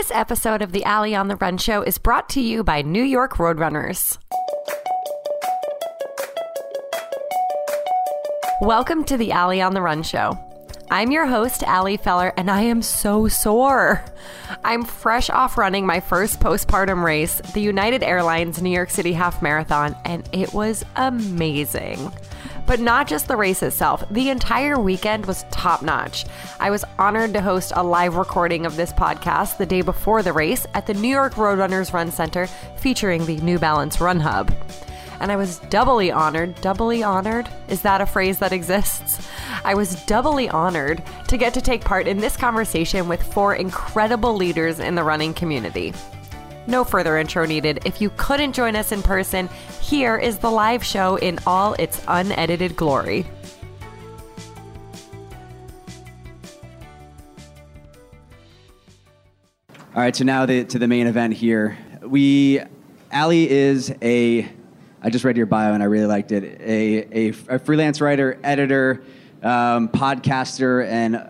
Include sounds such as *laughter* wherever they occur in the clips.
This episode of the Ali on the Run show is brought to you by New York Road Runners. Welcome to the Ali on the Run show. I'm your host, Ali Feller, and I am so sore. I'm fresh off running my first postpartum race, the United Airlines New York City Half Marathon, and it was amazing. But not just the race itself, the entire weekend was top notch. I was honored to host a live recording of this podcast the day before the race at the New York Road Runners Run Center featuring the New Balance Run Hub and I was doubly honored. Doubly honored? Is that a phrase that exists? I was doubly honored to get to take part in this conversation with four incredible leaders in the running community. No further intro needed. If you couldn't join us in person, here is the live show in all its unedited glory. All right, so now the, to the main event here. We, Ali is a I just read your bio and I really liked it. A, a, a freelance writer, editor, um, podcaster, and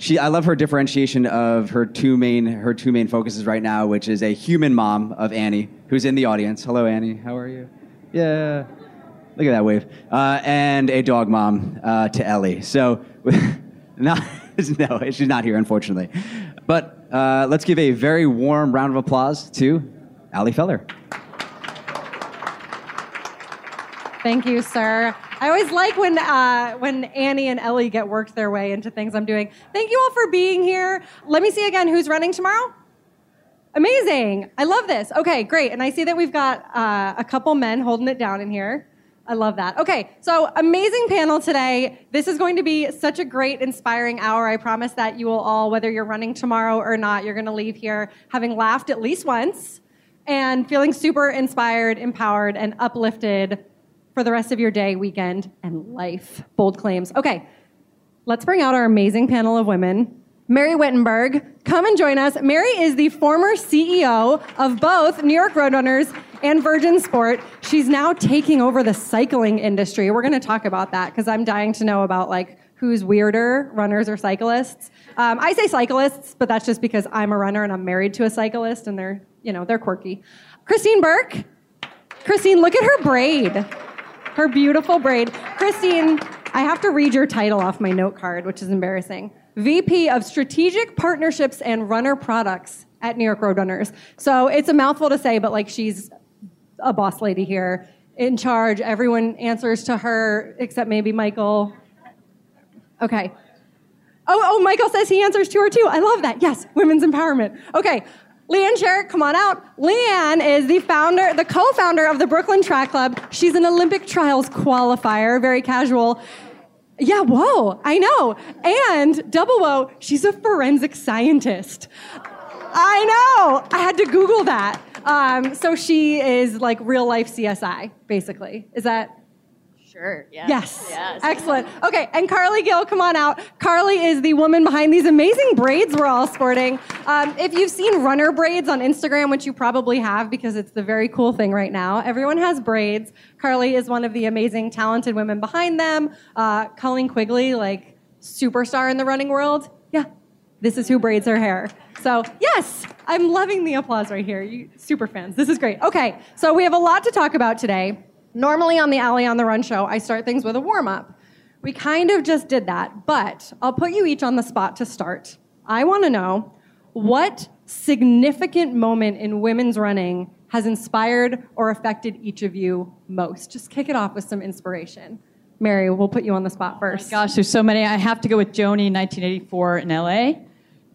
she. I love her differentiation of her two main her two main focuses right now, which is a human mom of Annie, who's in the audience. Hello, Annie. How are you? Yeah. Look at that wave. Uh, and a dog mom uh, to Ellie. So, *laughs* not, *laughs* no, she's not here, unfortunately. But uh, let's give a very warm round of applause to Ali Feller. Thank you, sir. I always like when uh, when Annie and Ellie get worked their way into things I'm doing. Thank you all for being here. Let me see again who's running tomorrow. Amazing. I love this. Okay, great. And I see that we've got uh, a couple men holding it down in here. I love that. Okay, so amazing panel today. This is going to be such a great, inspiring hour. I promise that you will all, whether you're running tomorrow or not, you're going to leave here having laughed at least once and feeling super inspired, empowered, and uplifted for the rest of your day, weekend, and life. Bold claims. Okay, let's bring out our amazing panel of women. Mary Wittenberg, come and join us. Mary is the former CEO of both New York Road Runners and Virgin Sport. She's now taking over the cycling industry. We're going to talk about that because I'm dying to know about like who's weirder, runners or cyclists. Um, I say cyclists, but that's just because I'm a runner and I'm married to a cyclist, and they're you know they're quirky. Christine Burke, Christine, look at her braid her beautiful braid. Christine, I have to read your title off my note card, which is embarrassing. VP of Strategic Partnerships and Runner Products at New York Road Runners. So it's a mouthful to say, but like she's a boss lady here, in charge. Everyone answers to her except maybe Michael. Okay. Oh, oh, Michael says he answers to her too. I love that. Yes, women's empowerment. Okay, Leigh Anne Sharek, come on out. Leigh Anne is the founder, the co-founder of the Brooklyn Track Club. She's an Olympic trials qualifier, very casual. Yeah, whoa, I know. And double whoa, she's a forensic scientist. I know. I had to Google that. Um, so she is like real life CSI, basically. Is that Sure. Yes. yes. yes. Excellent. Okay, and Carly Gill, come on out. Carly is the woman behind these amazing braids we're all sporting. Um, if you've seen runner braids on Instagram, which you probably have because it's the very cool thing right now, everyone has braids. Carly is one of the amazing, talented women behind them. Uh, Colleen Quigley, like superstar in the running world. Yeah, this is who braids her hair. So, yes, I'm loving the applause right here. You super fans. This is great. Okay, so we have a lot to talk about today. Normally on the Ali on the Run show, I start things with a warm up. We kind of just did that, but I'll put you each on the spot to start. I want to know what significant moment in women's running has inspired or affected each of you most? Just kick it off with some inspiration. Mary, we'll put you on the spot first. Oh gosh, there's so many. I have to go with Joni 1984 in LA.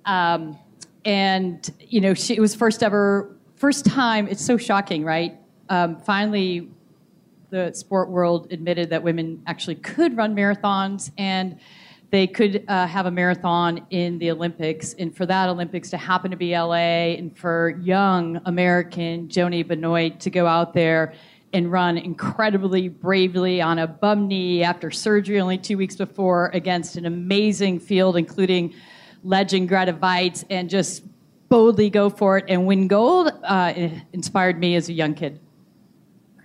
Um, and, you know, she, it was first ever, first time, it's so shocking, right? Um, finally, the sport world admitted that women actually could run marathons and they could uh, have a marathon in the Olympics. And for that Olympics to happen to be LA and for young American Joni Benoit to go out there and run incredibly bravely on a bum knee after surgery only two weeks before against an amazing field, including legend Grete Waitz, and just boldly go for it and win gold uh, inspired me as a young kid.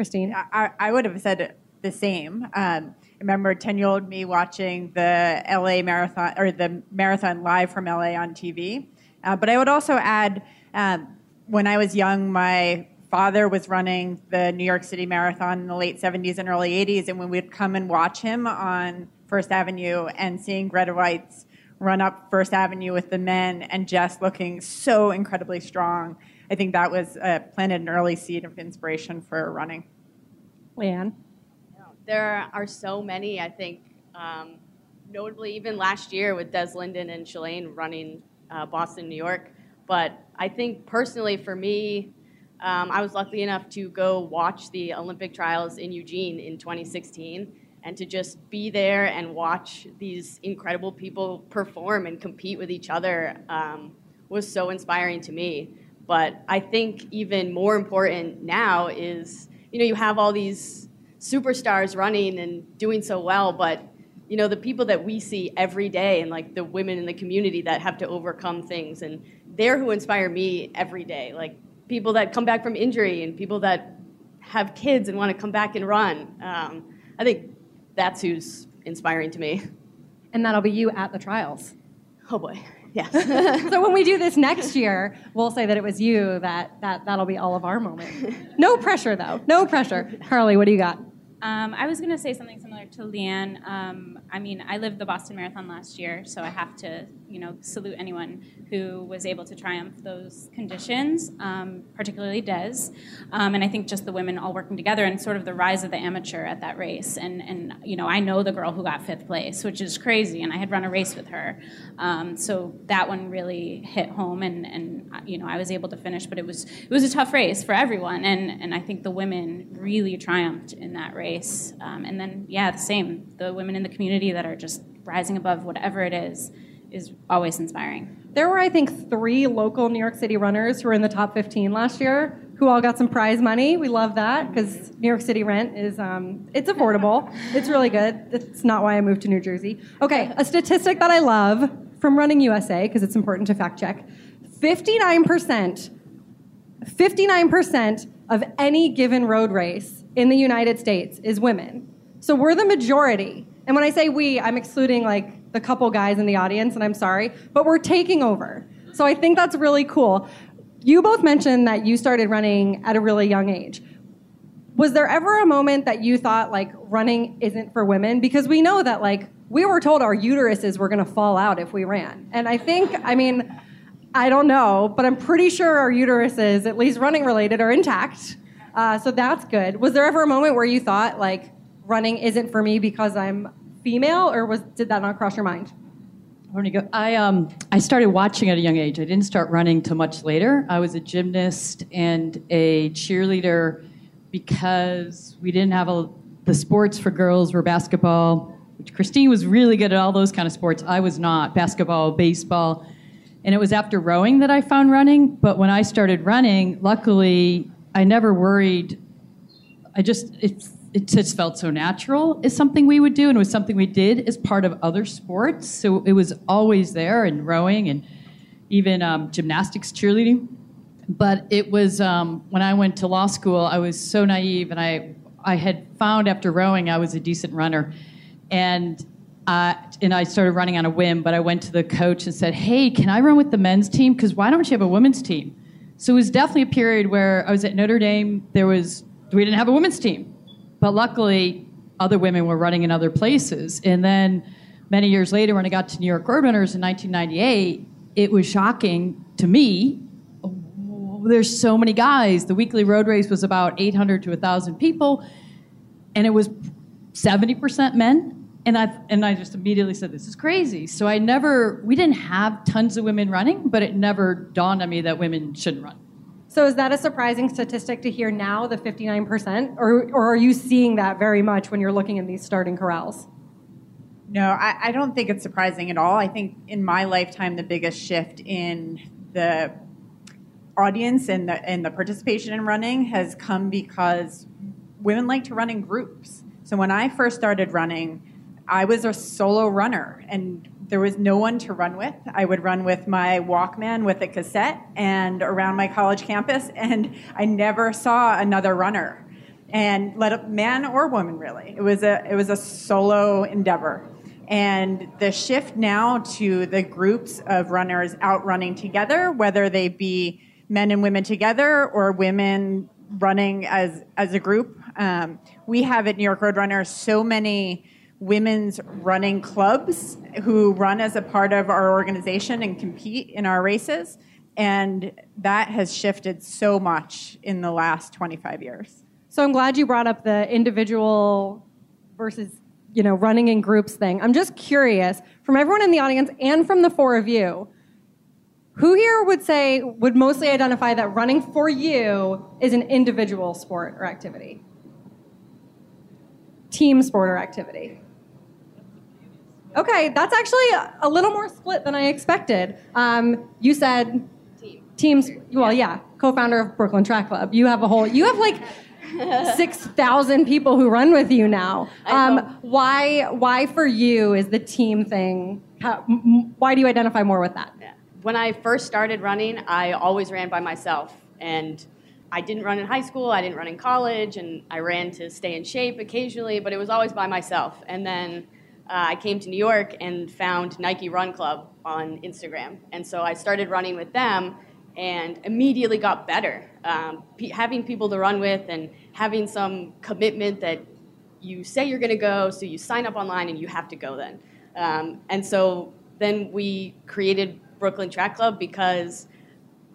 Christine? I, I would have said the same. Um, remember 10 year old me watching the LA marathon or the marathon live from LA on TV. Uh, but I would also add Um, when I was young, my father was running the New York City Marathon in the late 70s and early 80s, and when we'd come and watch him on First Avenue and seeing Grete Waitz run up First Avenue with the men and just looking so incredibly strong, I think that was uh, planted an early seed of inspiration for running. Leigh Anne? There are so many, I think, um, notably even last year with Des Linden and Shalane running uh, Boston, New York. But I think personally for me, um, I was lucky enough to go watch the Olympic trials in Eugene in 2016 and to just be there and watch these incredible people perform and compete with each other um, was so inspiring to me. But I think even more important now is, you know, you have all these superstars running and doing so well, but you know the people that we see every day and like the women in the community that have to overcome things and they're who inspire me every day. Like people that come back from injury and people that have kids and want to come back and run um, i think that's who's inspiring to me. And that'll be you at the trials. oh boy yes *laughs* so when we do this next year, we'll say that it was you that, that that'll be all of our moment. No pressure though. No pressure. Carly, what do you got? Um, I was going to say something similar to Leigh Anne. Um, I mean, I lived the Boston Marathon last year, so I have to, you know, salute anyone who was able to triumph those conditions, um, particularly Des. Um, and I think just the women all working together and sort of the rise of the amateur at that race. And, and you know, I know the girl who got fifth place, which is crazy, and I had run a race with her. Um, so that one really hit home, and, and you know, I was able to finish, but it was it was a tough race for everyone, and and I think the women really triumphed in that race. Um, and then, yeah, the same. The women in the community that are just rising above whatever it is is always inspiring. There were, I think, three local New York City runners who were in the top 15 last year who all got some prize money. We love that because New York City rent is, um, it's affordable. *laughs* It's really good. It's not why I moved to New Jersey. Okay, a statistic that I love from Running USA, because it's important to fact check 59%, 59% of any given road race in the United States is women. So we're the majority. And when I say we, I'm excluding like the couple guys in the audience, and I'm sorry, but we're taking over. So I think that's really cool. You both mentioned that you started running at a really young age. Was there ever a moment that you thought like running isn't for women? Because we know that like we were told our uteruses were going to fall out if we ran. And I think, I mean, I don't know, but I'm pretty sure our uteruses, at least running related, are intact. Uh, so that's good. Was there ever a moment where you thought like running isn't for me because I'm female, or was did that not cross your mind? I want to go. I um I started watching at a young age. I didn't start running till much later. I was a gymnast and a cheerleader because we didn't have a the sports for girls were basketball. Which Christine was really good at all those kind of sports. I was not. Basketball, baseball. And it was after rowing that I found running. But when I started running, luckily I never worried. I just it it just felt so natural as something we would do, and it was something we did as part of other sports. So it was always there, and rowing, and even um, gymnastics, cheerleading. But it was um, when I went to law school, I was so naive, and I I had found after rowing I was a decent runner, and. Uh, and I started running on a whim, but I went to the coach and said, "Hey, can I run with the men's team? Because why don't you have a women's team?" So it was definitely a period where I was at Notre Dame. There was we didn't have a women's team, but luckily other women were running in other places. And then many years later, when I got to New York Road Runners in 1998, it was shocking to me. There's so many guys. The weekly road race was about 800 to 1,000 people, and it was 70% men and I and I just immediately said, "This is crazy." So I never, we didn't have tons of women running, but it never dawned on me that women shouldn't run. So is that a surprising statistic to hear now, the 59%? Or, or are you seeing that very much when you're looking in these starting corrals? No, I, I don't think it's surprising at all. I think in my lifetime, the biggest shift in the audience and the, and the participation in running has come because women like to run in groups. So when I first started running, I was a solo runner and there was no one to run with. I would run with my Walkman with a cassette and around my college campus, and I never saw another runner. And let a man or woman really. It was a it was a solo endeavor. And the shift now to the groups of runners out running together, whether they be men and women together or women running as as a group. Um, we have at New York Road Roadrunner so many women's running clubs who run as a part of our organization and compete in our races, and that has shifted so much in the last 25 years. So I'm glad you brought up the individual versus you know running in groups thing. I'm just curious from everyone in the audience and from the four of you. Who here would say, would mostly identify that running for you is an individual sport or activity? Team sport or activity? Okay, that's actually a little more split than I expected. Um, you said Team. teams, well, yeah, co founder of Brooklyn Track Club. You have a whole, you have like, *laughs* 6,000 people who run with you now. Um, why, why for you is the team thing? How, m- why do you identify more with that? Yeah. When I first started running, I always ran by myself. And I didn't run in high school, I didn't run in college, and I ran to stay in shape occasionally, but it was always by myself. And then uh, I came to New York and found Nike Run Club on Instagram. And so I started running with them and immediately got better. Um, pe- having people to run with and having some commitment that you say you're going to go, so you sign up online and you have to go then. Um, and so then we created Brooklyn Track Club because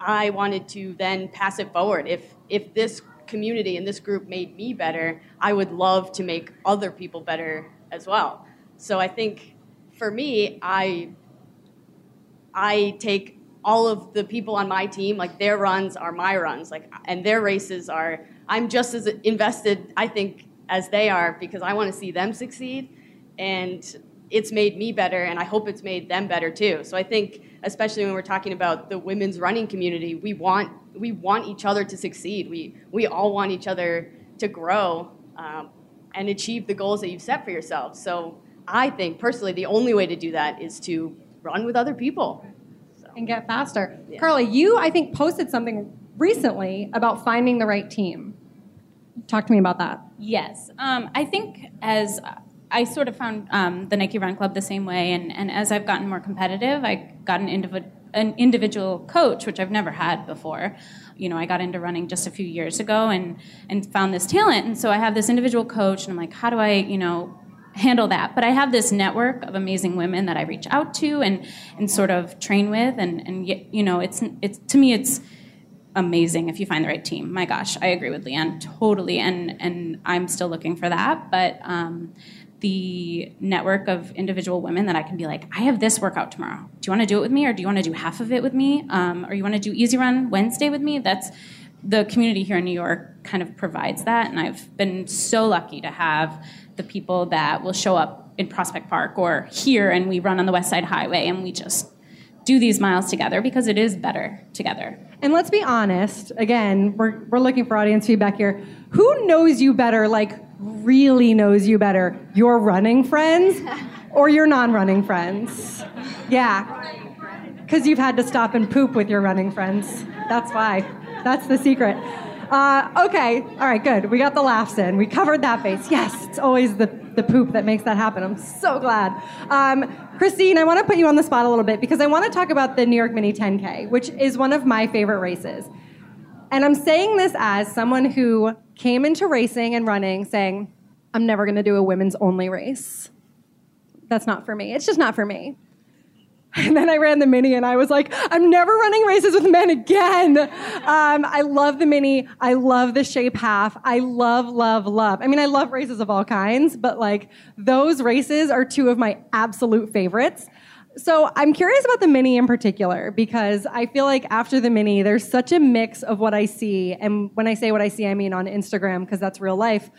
I wanted to then pass it forward. If if this community and this group made me better, I would love to make other people better as well. So I think for me, I I take all of the people on my team, like their runs are my runs, like and their races are I'm just as invested, I think, as they are because I want to see them succeed. And it's made me better and I hope it's made them better too. So I think especially when we're talking about the women's running community, we want we want each other to succeed. We we all want each other to grow um, and achieve the goals that you've set for yourself. So I think personally the only way to do that is to run with other people. So. and get faster. Yeah. Carly, you I think posted something recently about finding the right team. Talk to me about that. Yes. Um, I think as I sort of found um, the Nike Run Club the same way, and, and as I've gotten more competitive, I got an, individ- an individual coach, which I've never had before. You know, I got into running just a few years ago and, and found this talent. And so I have this individual coach, and I'm like, how do I, you know, handle that? But I have this network of amazing women that I reach out to and, and sort of train with. And, and you know, it's, it's, to me, it's, amazing if you find the right team. My gosh, I agree with Leigh Anne totally, and and I'm still looking for that. But um, the network of individual women that I can be like, I have this workout tomorrow. Do you want to do it with me, or do you want to do half of it with me, um, or you want to do easy run Wednesday with me? That's the community here in New York kind of provides that, and I've been so lucky to have the people that will show up in Prospect Park or here, and we run on the West Side Highway, and we just do these miles together because it is better together. And let's be honest, again, we're, we're looking for audience feedback here. Who knows you better, like really knows you better? Your running friends *laughs* or your non running friends? Yeah. Because you've had to stop and poop with your running friends. That's why. That's the secret. Uh, okay, all right, good. We got the laughs in. We covered that base. Yes, it's always the, the poop that makes that happen. I'm so glad. Um, Christine, I want to put you on the spot a little bit because I want to talk about the New York Mini 10K, which is one of my favorite races. And I'm saying this as someone who came into racing and running saying, I'm never going to do a women's only race. That's not for me. It's just not for me. And then I ran the mini and I was like, I'm never running races with men again. Um, I love the mini. I love the shape half. I love, love, love. I mean, I love races of all kinds, but like those races are two of my absolute favorites. So I'm curious about the mini in particular because I feel like after the mini, there's such a mix of what I see. And when I say what I see, I mean on Instagram because that's real life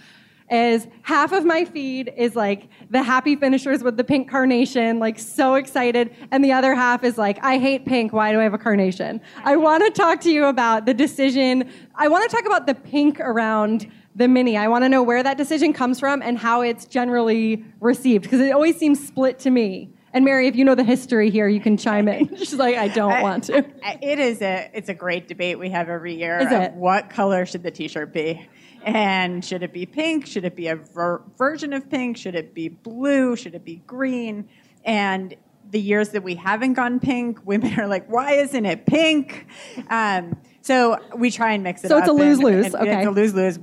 is half of my feed is like the happy finishers with the pink carnation, like so excited, and the other half is like, I hate pink, why do I have a carnation? I want to talk to you about the decision. I want to talk about the pink around the mini. I want to know where that decision comes from and how it's generally received, because it always seems split to me. And Mary, if you know the history here, you can chime in. *laughs* She's like, I don't want to. It is a it's a great debate we have every year. Is it? What color should the T-shirt be? And should it be pink? Should it be a ver- version of pink? Should it be blue? Should it be green? And the years that we haven't gone pink, *laughs* women are like, why isn't it pink? Um, So we try and mix it So up. it's a lose-lose, okay. It's a lose lose.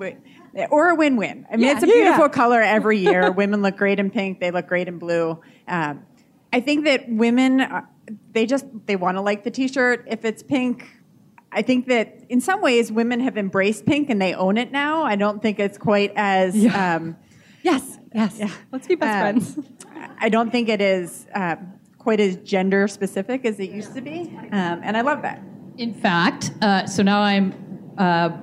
Or a win win. I mean, Yeah, it's a beautiful yeah. color every year. *laughs* women look great in pink, they look great in blue. Um, I think that women, uh, they just, they want to like the t shirt. If it's pink, I think that in some ways women have embraced pink and they own it now. I don't think it's quite as. Yeah. Um, Yes, yes. Let's be best um, friends. I don't think it is um, quite as gender specific as it used to be. Um, and I love that. In fact, uh, so now I'm uh,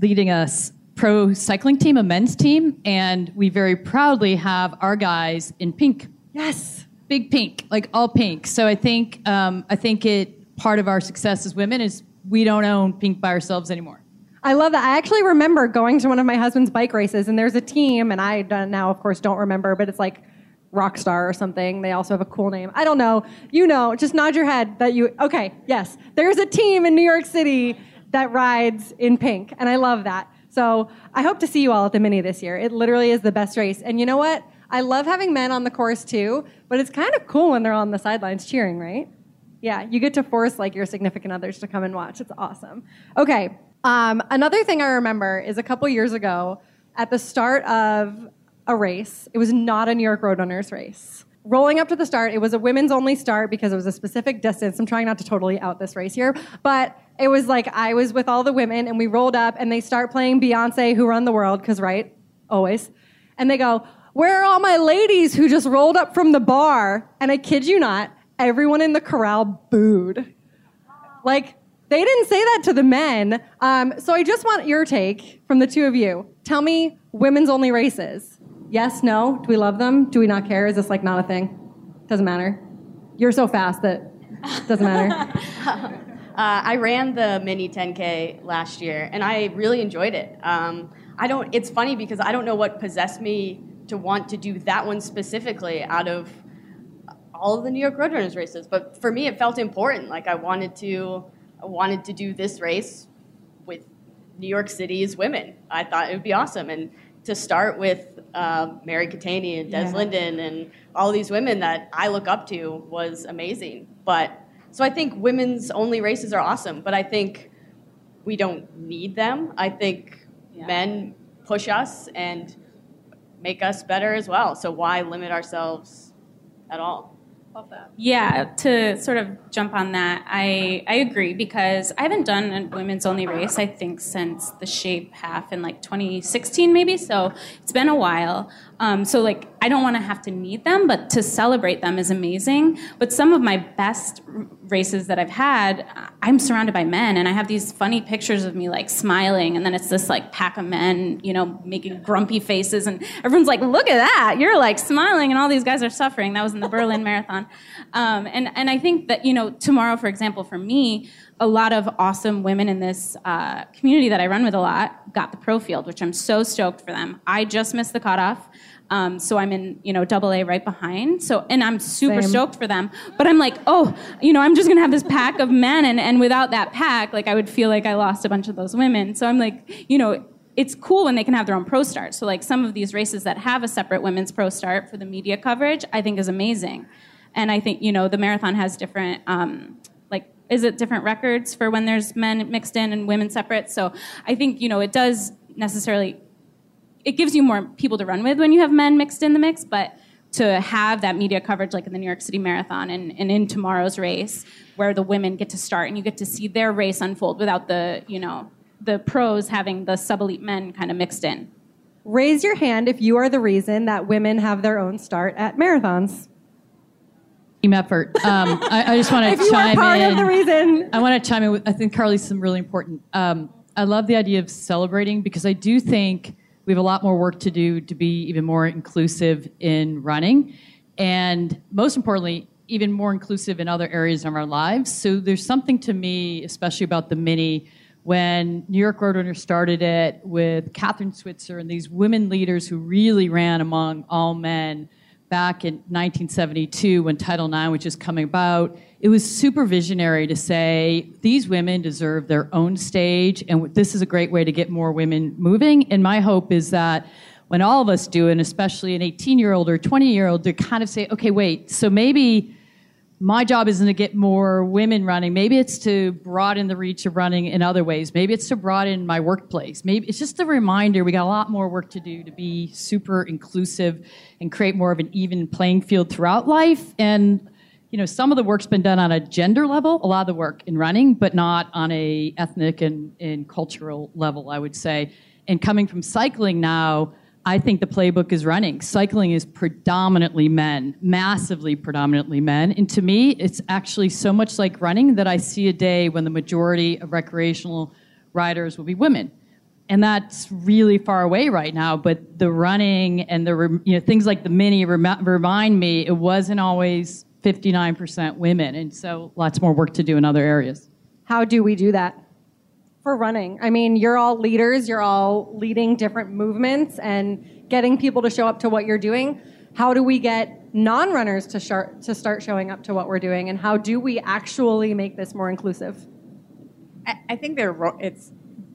leading a pro cycling team, a men's team, and we very proudly have our guys in pink. Yes. big pink, like all pink. So I think um, I think it part of our success as women is we don't own pink by ourselves anymore. I love that. I actually remember going to one of my husband's bike races, and there's a team, and I now, of course, don't remember, but it's like Rockstar or something. They also have a cool name. I don't know. You know, just nod your head that you, okay, yes. There's a team in New York City that rides in pink, and I love that. So I hope to see you all at the Mini this year. It literally is the best race. And you know what? I love having men on the course too, but it's kind of cool when they're on the sidelines cheering, right? Yeah, you get to force like your significant others to come and watch. It's awesome. Okay, um, another thing I remember is a couple years ago at the start of a race. It was not a New York Road Runners race. Rolling up to the start, it was a women's only start because it was a specific distance. I'm trying not to totally out this race here, but it was like I was with all the women and we rolled up and they start playing Beyonce, Who Run the World, because right, always. And they go, Where are all my ladies who just rolled up from the bar? And I kid you not, everyone in the corral booed. Like, they didn't say that to the men. Um, so I just want your take from the two of you. Tell me women's only races. Yes, no? Do we love them? Do we not care? Is this like not a thing? Doesn't matter. You're so fast that doesn't matter. *laughs* Uh, I ran the mini 10K last year, and I really enjoyed it. Um, I don't. It's funny because I don't know what possessed me to want to do that one specifically out of all of the New York Roadrunners races. But for me, it felt important. Like I wanted to, I wanted to do this race with New York City's women. I thought it would be awesome, and to start with uh, Mary Keitany and Des Yeah. Linden and all these women that I look up to was amazing. But so I think women's only races are awesome, but I think we don't need them. I think Yeah. men push us and make us better as well. So why limit ourselves at all? Yeah, to sort of jump on that, I, I agree because I haven't done a women's only race, I think, since the Shape half in like 2016, maybe. So it's been a while. Um, so, like, I don't want to have to need them, but to celebrate them is amazing. But some of my best races that I've had, I'm surrounded by men, and I have these funny pictures of me like smiling, and then it's this like pack of men, you know, making grumpy faces, and everyone's like, "Look at that! You're like smiling, and all these guys are suffering." That was in the Berlin *laughs* Marathon, um, and and I think that you know tomorrow, for example, for me, a lot of awesome women in this uh, community that I run with a lot got the pro field, which I'm so stoked for them. I just missed the cutoff. Um, so I'm in, you know, double A right behind. So, and I'm super Same. stoked for them. But I'm like, oh, you know, I'm just gonna have this pack of men, and, and without that pack, like I would feel like I lost a bunch of those women. So I'm like, you know, it's cool when they can have their own pro start. So like some of these races that have a separate women's pro start for the media coverage, I think is amazing. And I think you know the marathon has different. Um, is it different records for when there's men mixed in and women separate? So I think you know it does necessarily it gives you more people to run with when you have men mixed in the mix, but to have that media coverage like in the New York City Marathon and, and in tomorrow's race where the women get to start and you get to see their race unfold without the, you know, the pros having the sub-elite men kind of mixed in. Raise your hand if you are the reason that women have their own start at marathons. Team effort. Um, I, I just want *laughs* to chime part in. of the reason. I want to chime in with, I think Carly's some really important. Um, I love the idea of celebrating because I do think we have a lot more work to do to be even more inclusive in running. And most importantly, even more inclusive in other areas of our lives. So there's something to me, especially about the mini, when New York Road Runner started it with Kathrine Switzer and these women leaders who really ran among all men back in 1972 when Title IX was just coming about. It was super visionary to say these women deserve their own stage, and this is a great way to get more women moving. And my hope is that when all of us do, and especially an 18 year old or 20 year old, to kind of say, okay, wait, so maybe my job isn't to get more women running. Maybe it's to broaden the reach of running in other ways. Maybe it's to broaden my workplace. Maybe it's just a reminder we got a lot more work to do to be super inclusive and create more of an even playing field throughout life. And you know, some of the work's been done on a gender level, a lot of the work in running, but not on a ethnic and, and cultural level, I would say. And coming from cycling now, I think the playbook is running. Cycling is predominantly men, massively predominantly men. And to me, it's actually so much like running that I see a day when the majority of recreational riders will be women. And that's really far away right now. But the running and the you know things like the mini remind me it wasn't always 59% women, and so lots more work to do in other areas. How do we do that? For running. I mean, you're all leaders, you're all leading different movements and getting people to show up to what you're doing. How do we get non runners to, start, to start showing up to what we're doing? And how do we actually make this more inclusive? I think there it's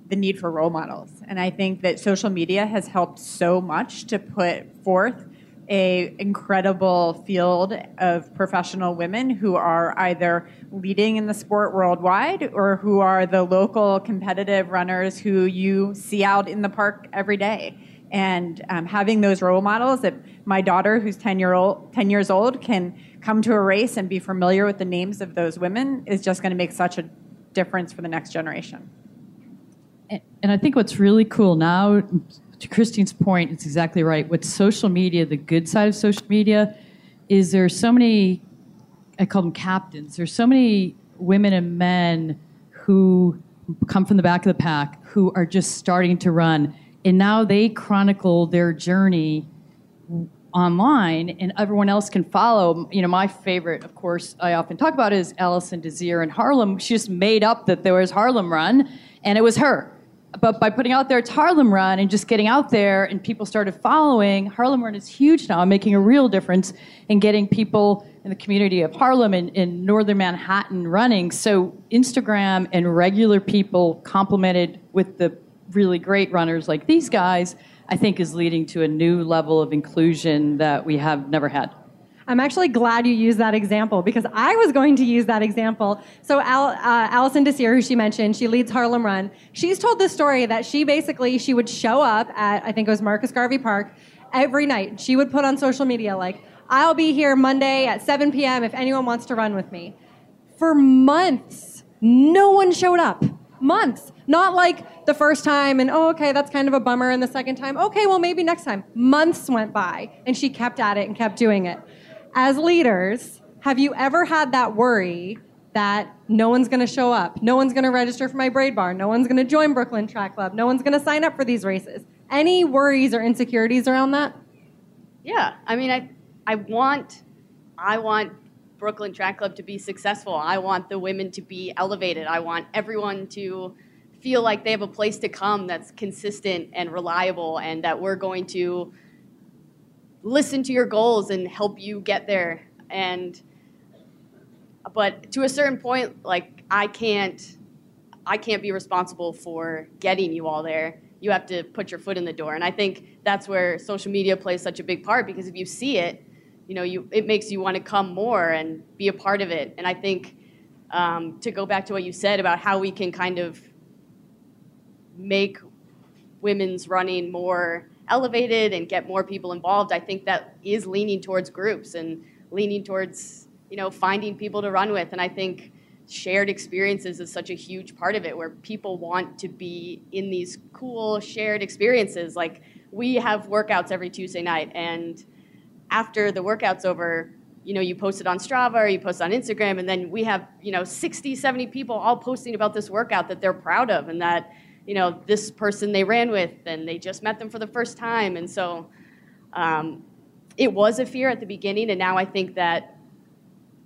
the need for role models. And I think that social media has helped so much to put forth a incredible field of professional women who are either leading in the sport worldwide or who are the local competitive runners who you see out in the park every day. And um, having those role models that my daughter who's 10 year old 10 years old can come to a race and be familiar with the names of those women is just going to make such a difference for the next generation. And i think what's really cool now to Christine's point, it's exactly right. With social media, the good side of social media is there's so many, I call them captains, there's so many women and men who come from the back of the pack who are just starting to run. And now they chronicle their journey online and everyone else can follow. You know, my favorite, of course, I often talk about is Alison Desir in Harlem. She just made up that there was Harlem Run and it was her but by putting out there it's Harlem Run and just getting out there and people started following, Harlem Run is huge now, making a real difference in getting people in the community of Harlem and in northern Manhattan running. So Instagram and regular people complemented with the really great runners like these guys, I think is leading to a new level of inclusion that we have never had. I'm actually glad you used that example because I was going to use that example. So Al, uh, Alison Desir, who she mentioned, she leads Harlem Run. She's told the story that she basically she would show up at I think it was Marcus Garvey Park every night. She would put on social media like, "I'll be here Monday at 7 p.m. if anyone wants to run with me." For months, no one showed up. Months. Not like the first time and, oh, okay, that's kind of a bummer. And the second time, okay, well, maybe next time. Months went by and she kept at it and kept doing it as leaders, have you ever had that worry that no one's going to show up? No one's going to register for my braid bar. No one's going to join Brooklyn Track Club. No one's going to sign up for these races. Any worries or insecurities around that? Yeah, I mean, I, I want, I want Brooklyn Track Club to be successful. I want the women to be elevated. I want everyone to feel like they have a place to come that's consistent and reliable, and that we're going to listen to your goals and help you get there. And but to a certain point, like I can't I can't be responsible for getting you all there. You have to put your foot in the door. And I think that's where social media plays such a big part because if you see it, you know, you it makes you want to come more and be a part of it. And I think um, to go back to what you said about how we can kind of make women's running more elevated and get more people involved, I think that is leaning towards groups and leaning towards you know finding people to run with. And I think shared experiences is such a huge part of it, where people want to be in these cool shared experiences. Like we have workouts every Tuesday night, and after the workout's over, you know, you post it on Strava or you post on Instagram, and then we have, you know, 60, 70 people all posting about this workout that they're proud of and that you know, this person they ran with and they just met them for the first time. And so um, it was a fear at the beginning, and now I think that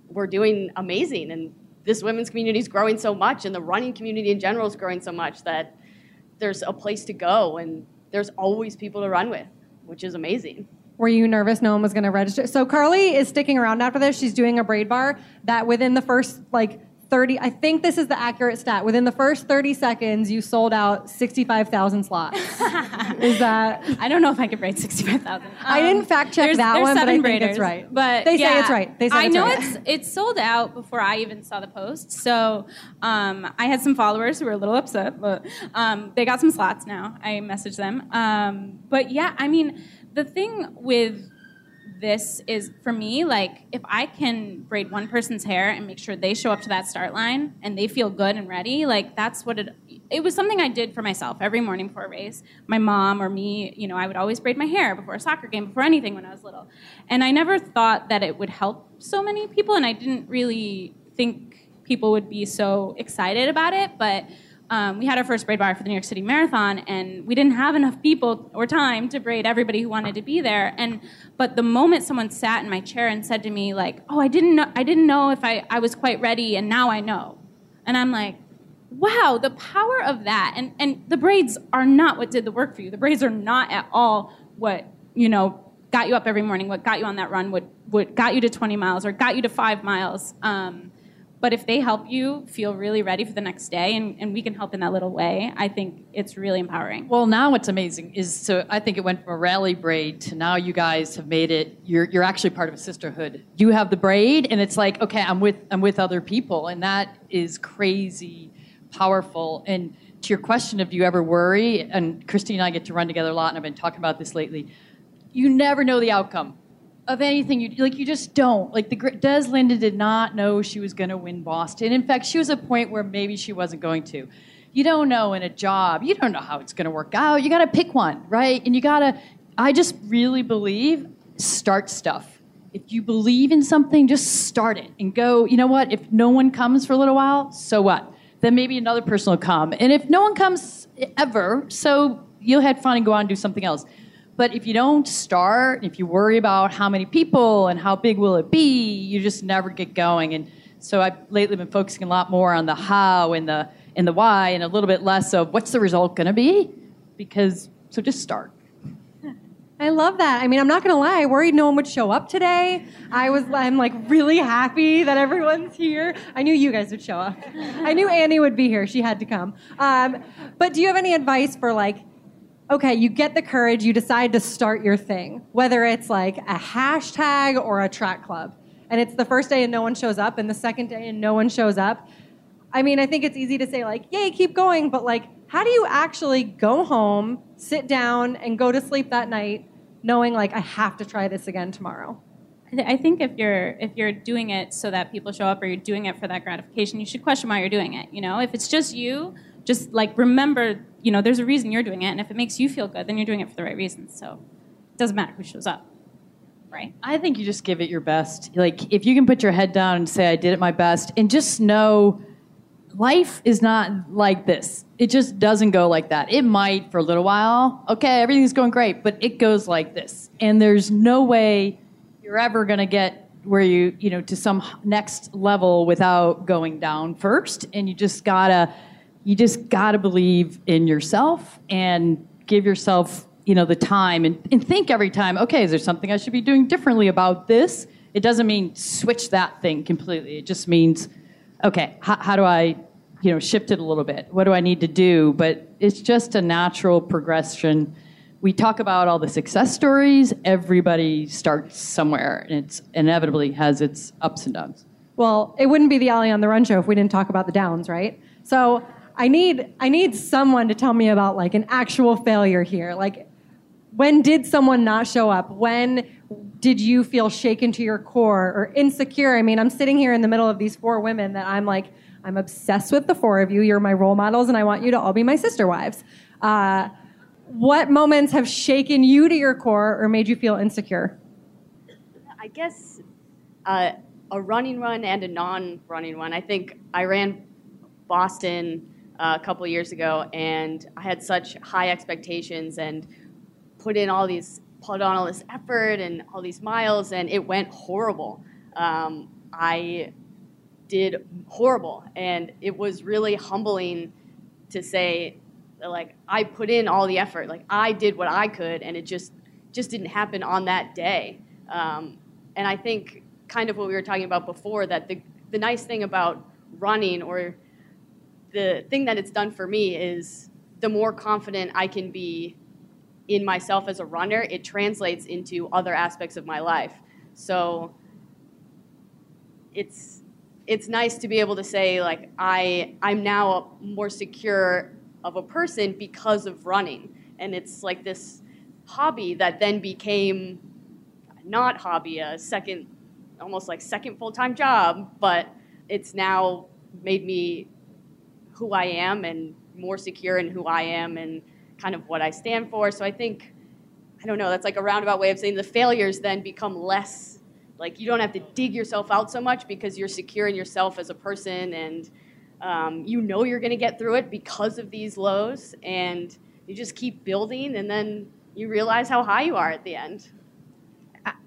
we're doing amazing. And this women's community is growing so much, and the running community in general is growing so much that there's a place to go, and there's always people to run with, which is amazing. Were you nervous no one was going to register? So Carly is sticking around after this. She's doing a braid bar that within the first like 30, I think this is the accurate stat. Within the first 30 seconds, you sold out 65,000 slots. *laughs* Is that? I don't know if I could braid sixty-five thousand. I didn't fact check that one, but I think it's right. But They say yeah, it's right. They say I it's know right. it's it's sold out before I even saw the post. So um, I had some followers who were a little upset, but um, they got some slots now. I messaged them. Um, but yeah, I mean, the thing with this is for me like if i can braid one person's hair and make sure they show up to that start line and they feel good and ready like that's what it it was something i did for myself every morning before a race. My mom or me you know i would always braid my hair before a soccer game before anything when i was little. And i never thought that it would help so many people and i didn't really think people would be so excited about it but um, we had our first braid bar for the New York City Marathon, and we didn't have enough people or time to braid everybody who wanted to be there. And but the moment someone sat in my chair and said to me like, "Oh, I didn't know, I didn't know if I, I was quite ready, and now I know," and I'm like, "Wow, the power of that!" And and the braids are not what did the work for you. The braids are not at all what you know got you up every morning, what got you on that run, what what got you to 20 miles or got you to five miles. Um, but if they help you feel really ready for the next day and, and we can help in that little way, I think it's really empowering. Well, now what's amazing is so I think it went from a rally braid to now you guys have made it. You're you're actually part of a sisterhood. You have the braid, and it's like okay, I'm with I'm with other people, and that is crazy powerful. And to your question of do you ever worry? And Christy and I get to run together a lot, and I've been talking about this lately. You never know the outcome of anything you like you just don't. Like Des Linden did not know she was going to win boston. In fact she was at a point where maybe she wasn't going to. You don't know in a job you don't know how it's going to work out. You got to pick one right? And you got to i just really believe start stuff. If you believe in something just start it and go you know what? If no one comes for a little while so what? Then maybe another person will come. And if no one comes ever so you'll have fun and go on and do something else but if you don't start, if you worry about how many people and how big will it be, you just never get going. And so I've lately been focusing a lot more on the how and the and the why, and a little bit less of what's the result going to be. Because so just start. I love that. I mean, I'm not gonna lie. I worried no one would show up today. I was, I'm like really happy that everyone's here. I knew you guys would show up. I knew Annie would be here. She had to come. Um, but do you have any advice for like, okay, you get the courage, you decide to start your thing, whether it's like a hashtag or a track club, and it's the first day and no one shows up, and the second day and no one shows up. I mean, I think it's easy to say like, yay, keep going, but like, how do you actually go home, sit down, and go to sleep that night? knowing like I have to try this again tomorrow. I think if you're if you're doing it so that people show up or you're doing it for that gratification, you should question why you're doing it. You know, if it's just you, just like remember, you know, there's a reason you're doing it, and if it makes you feel good, then you're doing it for the right reasons. So it doesn't matter who shows up, right? I think you just give it your best. Like if you can put your head down and say I did it my best and just know life is not like this. It just doesn't go like that. It might for a little while. Okay, everything's going great, but it goes like this. And there's no way you're ever going to get where you, you know, to some next level without going down first and you just got to you just got to believe in yourself and give yourself, you know, the time and, and think every time, okay, is there something I should be doing differently about this? It doesn't mean switch that thing completely. It just means okay, how, how do I, you know, shift it a little bit? What do I need to do? But it's just a natural progression. We talk about all the success stories. Everybody starts somewhere, and it's inevitably has its ups and downs. Well, it wouldn't be the Ali on the Run show if we didn't talk about the downs, right? So I need I need someone to tell me about like an actual failure here. Like when did someone not show up? When did you feel shaken to your core or insecure? I mean, I'm sitting here in the middle of these four women that I'm like, I'm obsessed with the four of you. You're my role models, and I want you to all be my sister wives. Uh, what moments have shaken you to your core or made you feel insecure? I guess uh, a running run and a non-running one. I think I ran Boston a couple years ago, and I had such high expectations and put in all these put on all this effort and all these miles, and it went horrible. Um, I did horrible, and it was really humbling to say, like, I put in all the effort, like I did what I could, and it just just didn't happen on that day. Um, and I think kind of what we were talking about before that the the nice thing about running or the thing that it's done for me is the more confident I can be in myself as a runner, it translates into other aspects of my life. So it's it's nice to be able to say like I I'm now more secure of a person because of running, and it's like this hobby that then became not hobby a second almost like second full-time job, but it's now made me who I am and more secure in who I am and kind of what I stand for. So I think I don't know, that's like a roundabout way of saying the failures then become less like you don't have to dig yourself out so much because you're secure in yourself as a person and um, you know you're going to get through it because of these lows and you just keep building and then you realize how high you are at the end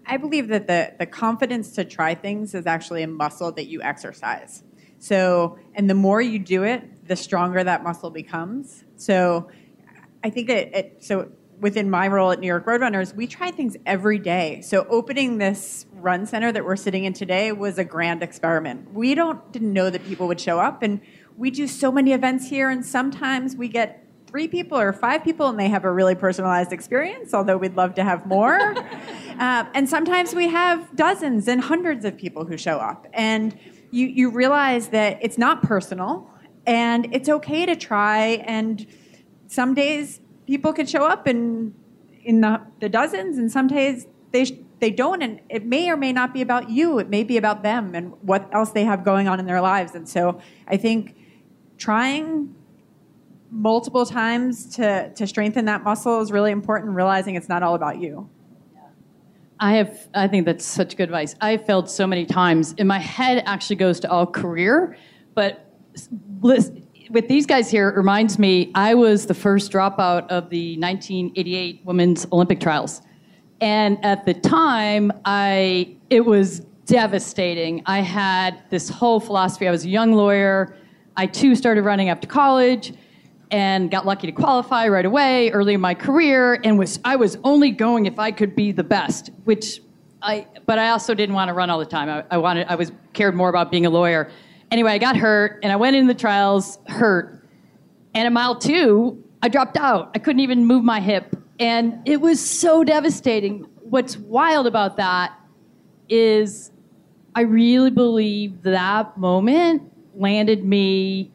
I believe that the, the confidence to try things is actually a muscle that you exercise. So, and the more you do it, the stronger that muscle becomes. So, I think that it, so within my role at New York Road Runners, we try things every day. So, opening this run center that we're sitting in today was a grand experiment. We don't didn't know that people would show up, and we do so many events here, and sometimes we get three people or five people and they have a really personalized experience, although we'd love to have more. *laughs* uh, and sometimes we have dozens and hundreds of people who show up. And you, you realize that it's not personal and it's okay to try. And some days people can show up in, in the, the dozens, and some days they, they don't. And it may or may not be about you, it may be about them and what else they have going on in their lives. And so I think trying multiple times to, to strengthen that muscle is really important, realizing it's not all about you. I have, I think that's such good advice. I failed so many times, and my head actually goes to all career. But with these guys here, it reminds me I was the first dropout of the 1988 Women's Olympic Trials, and at the time, I it was devastating. I had this whole philosophy. I was a young lawyer. I too started running after college and got lucky to qualify right away early in my career and was I was only going if I could be the best, which I but I also didn't want to run all the time. I, I wanted I was cared more about being a lawyer. Anyway, I got hurt and I went in the trials hurt. And at mile two, I dropped out. I couldn't even move my hip. And it was so devastating. What's wild about that is I really believe that moment landed me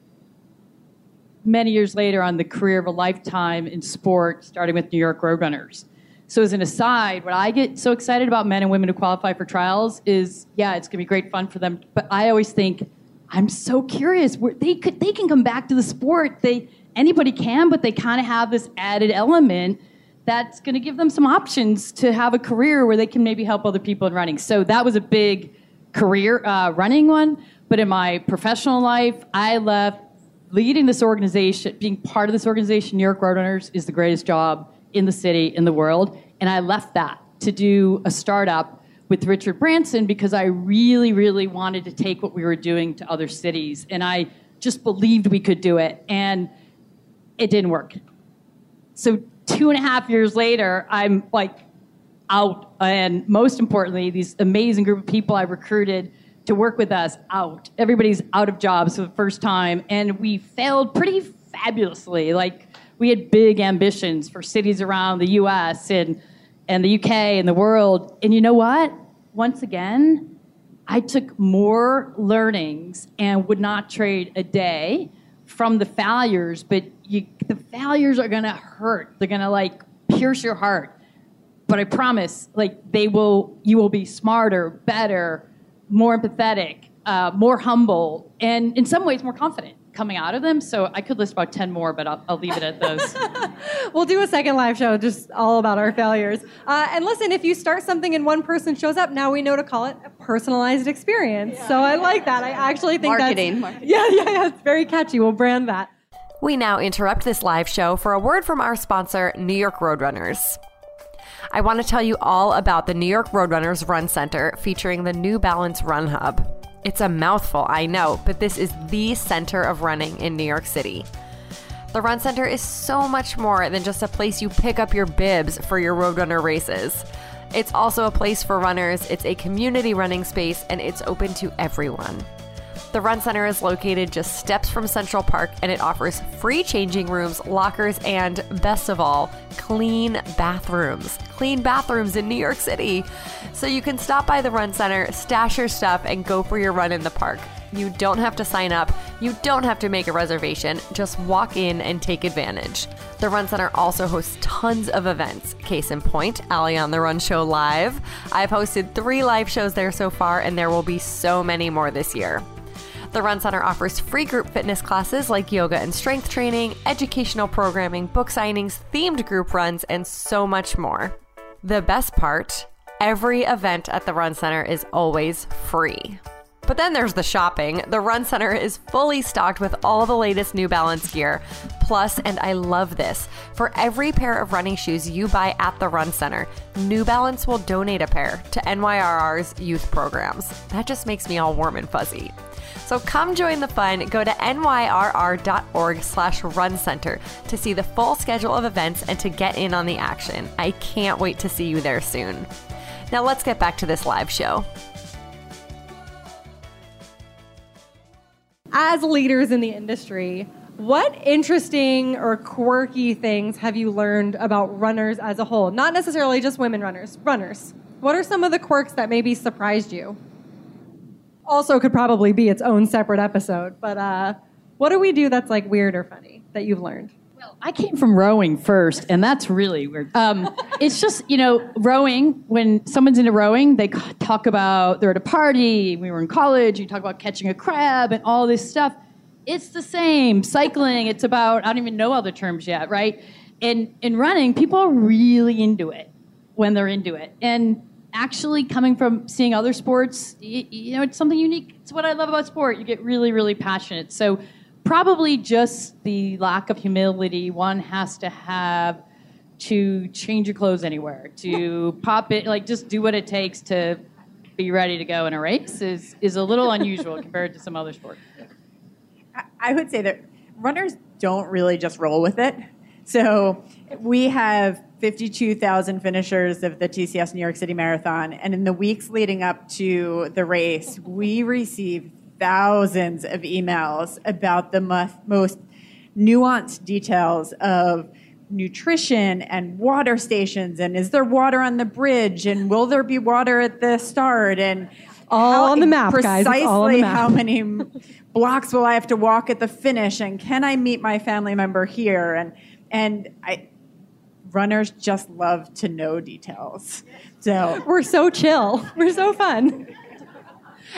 many years later on the career of a lifetime in sport, starting with New York Road Runners. So, as an aside, what I get so excited about men and women who qualify for trials is, yeah, it's going to be great fun for them. But I always think, I'm so curious. They could, they can come back to the sport. They anybody can, but they kind of have this added element that's going to give them some options to have a career where they can maybe help other people in running. So that was a big career uh, running one. But in my professional life, I left leading this organization, being part of this organization, New York Road Runners, is the greatest job in the city, in the world. And I left that to do a startup with Richard Branson because I really, really wanted to take what we were doing to other cities. And I just believed we could do it. And it didn't work. So, two and a half years later, I'm like out. And most importantly, these amazing group of people I recruited to work with us out. Everybody's out of jobs for the first time, and we failed pretty fabulously. Like we had big ambitions for cities around the U.S. and and the UK and the world. And you know what? Once again, I took more learnings and would not trade a day from the failures. But you, the failures are gonna hurt. They're gonna like pierce your heart. But I promise, like they will, you will be smarter, better, more empathetic, uh, more humble, and in some ways more confident coming out of them. So I could list about 10 more, but I'll, I'll leave it at those. *laughs* we'll do a second live show just all about our failures. Uh, and listen, if you start something and one person shows up, now we know to call it a personalized experience. Yeah. So I like that. I actually think Marketing. that's... Marketing. Yeah, yeah, yeah. It's very catchy. We'll brand that. We now interrupt this live show for a word from our sponsor, New York Road Runners. I want to tell you all about the New York Road Runners Run Center featuring the New Balance Run Hub. It's a mouthful, I know, but this is the center of running in New York City. The Run Center is so much more than just a place you pick up your bibs for your Road Runner races. It's also a place for runners, it's a community running space, and it's open to everyone. The Run Center is located just steps from Central Park and it offers free changing rooms, lockers, and best of all, clean bathrooms. Clean bathrooms in New York City. So you can stop by the Run Center, stash your stuff, and go for your run in the park. You don't have to sign up, you don't have to make a reservation, just walk in and take advantage. The Run Center also hosts tons of events. Case in point, Ali on the Run Show Live. I've hosted three live shows there so far, and there will be so many more this year. The Run Center offers free group fitness classes like yoga and strength training, educational programming, book signings, themed group runs, and so much more. The best part every event at the Run Center is always free. But then there's the shopping. The Run Center is fully stocked with all the latest New Balance gear. Plus, and I love this, for every pair of running shoes you buy at the Run Center, New Balance will donate a pair to NYRR's youth programs. That just makes me all warm and fuzzy. So come join the fun. Go to nyrr.org slash run center to see the full schedule of events and to get in on the action. I can't wait to see you there soon. Now let's get back to this live show. As leaders in the industry, what interesting or quirky things have you learned about runners as a whole? Not necessarily just women runners, runners. What are some of the quirks that maybe surprised you? Also, could probably be its own separate episode, but uh, what do we do that's like weird or funny that you've learned? Well, I came from rowing first, and that's really weird. Um, *laughs* it's just, you know, rowing, when someone's into rowing, they talk about they're at a party, we were in college, you talk about catching a crab and all this stuff. It's the same. Cycling, it's about, I don't even know all the terms yet, right? And in running, people are really into it when they're into it. And actually, coming from seeing other sports, you, you know, it's something unique. It's what I love about sport. You get really, really passionate. So, probably just the lack of humility one has to have to change your clothes anywhere, to pop it, like just do what it takes to be ready to go in a race is, is a little unusual *laughs* compared to some other sports. I- I would say that runners don't really just roll with it. So we have 52,000 finishers of the TCS New York City Marathon, and in the weeks leading up to the race, we receive thousands of emails about the most nuanced details of nutrition and water stations and is there water on the bridge and will there be water at the start and All how- on the map, guys. Precisely all on the map. how many blocks will I have to walk at the finish and can I meet my family member here and and I runners just love to know details. So We're so chill. We're so fun.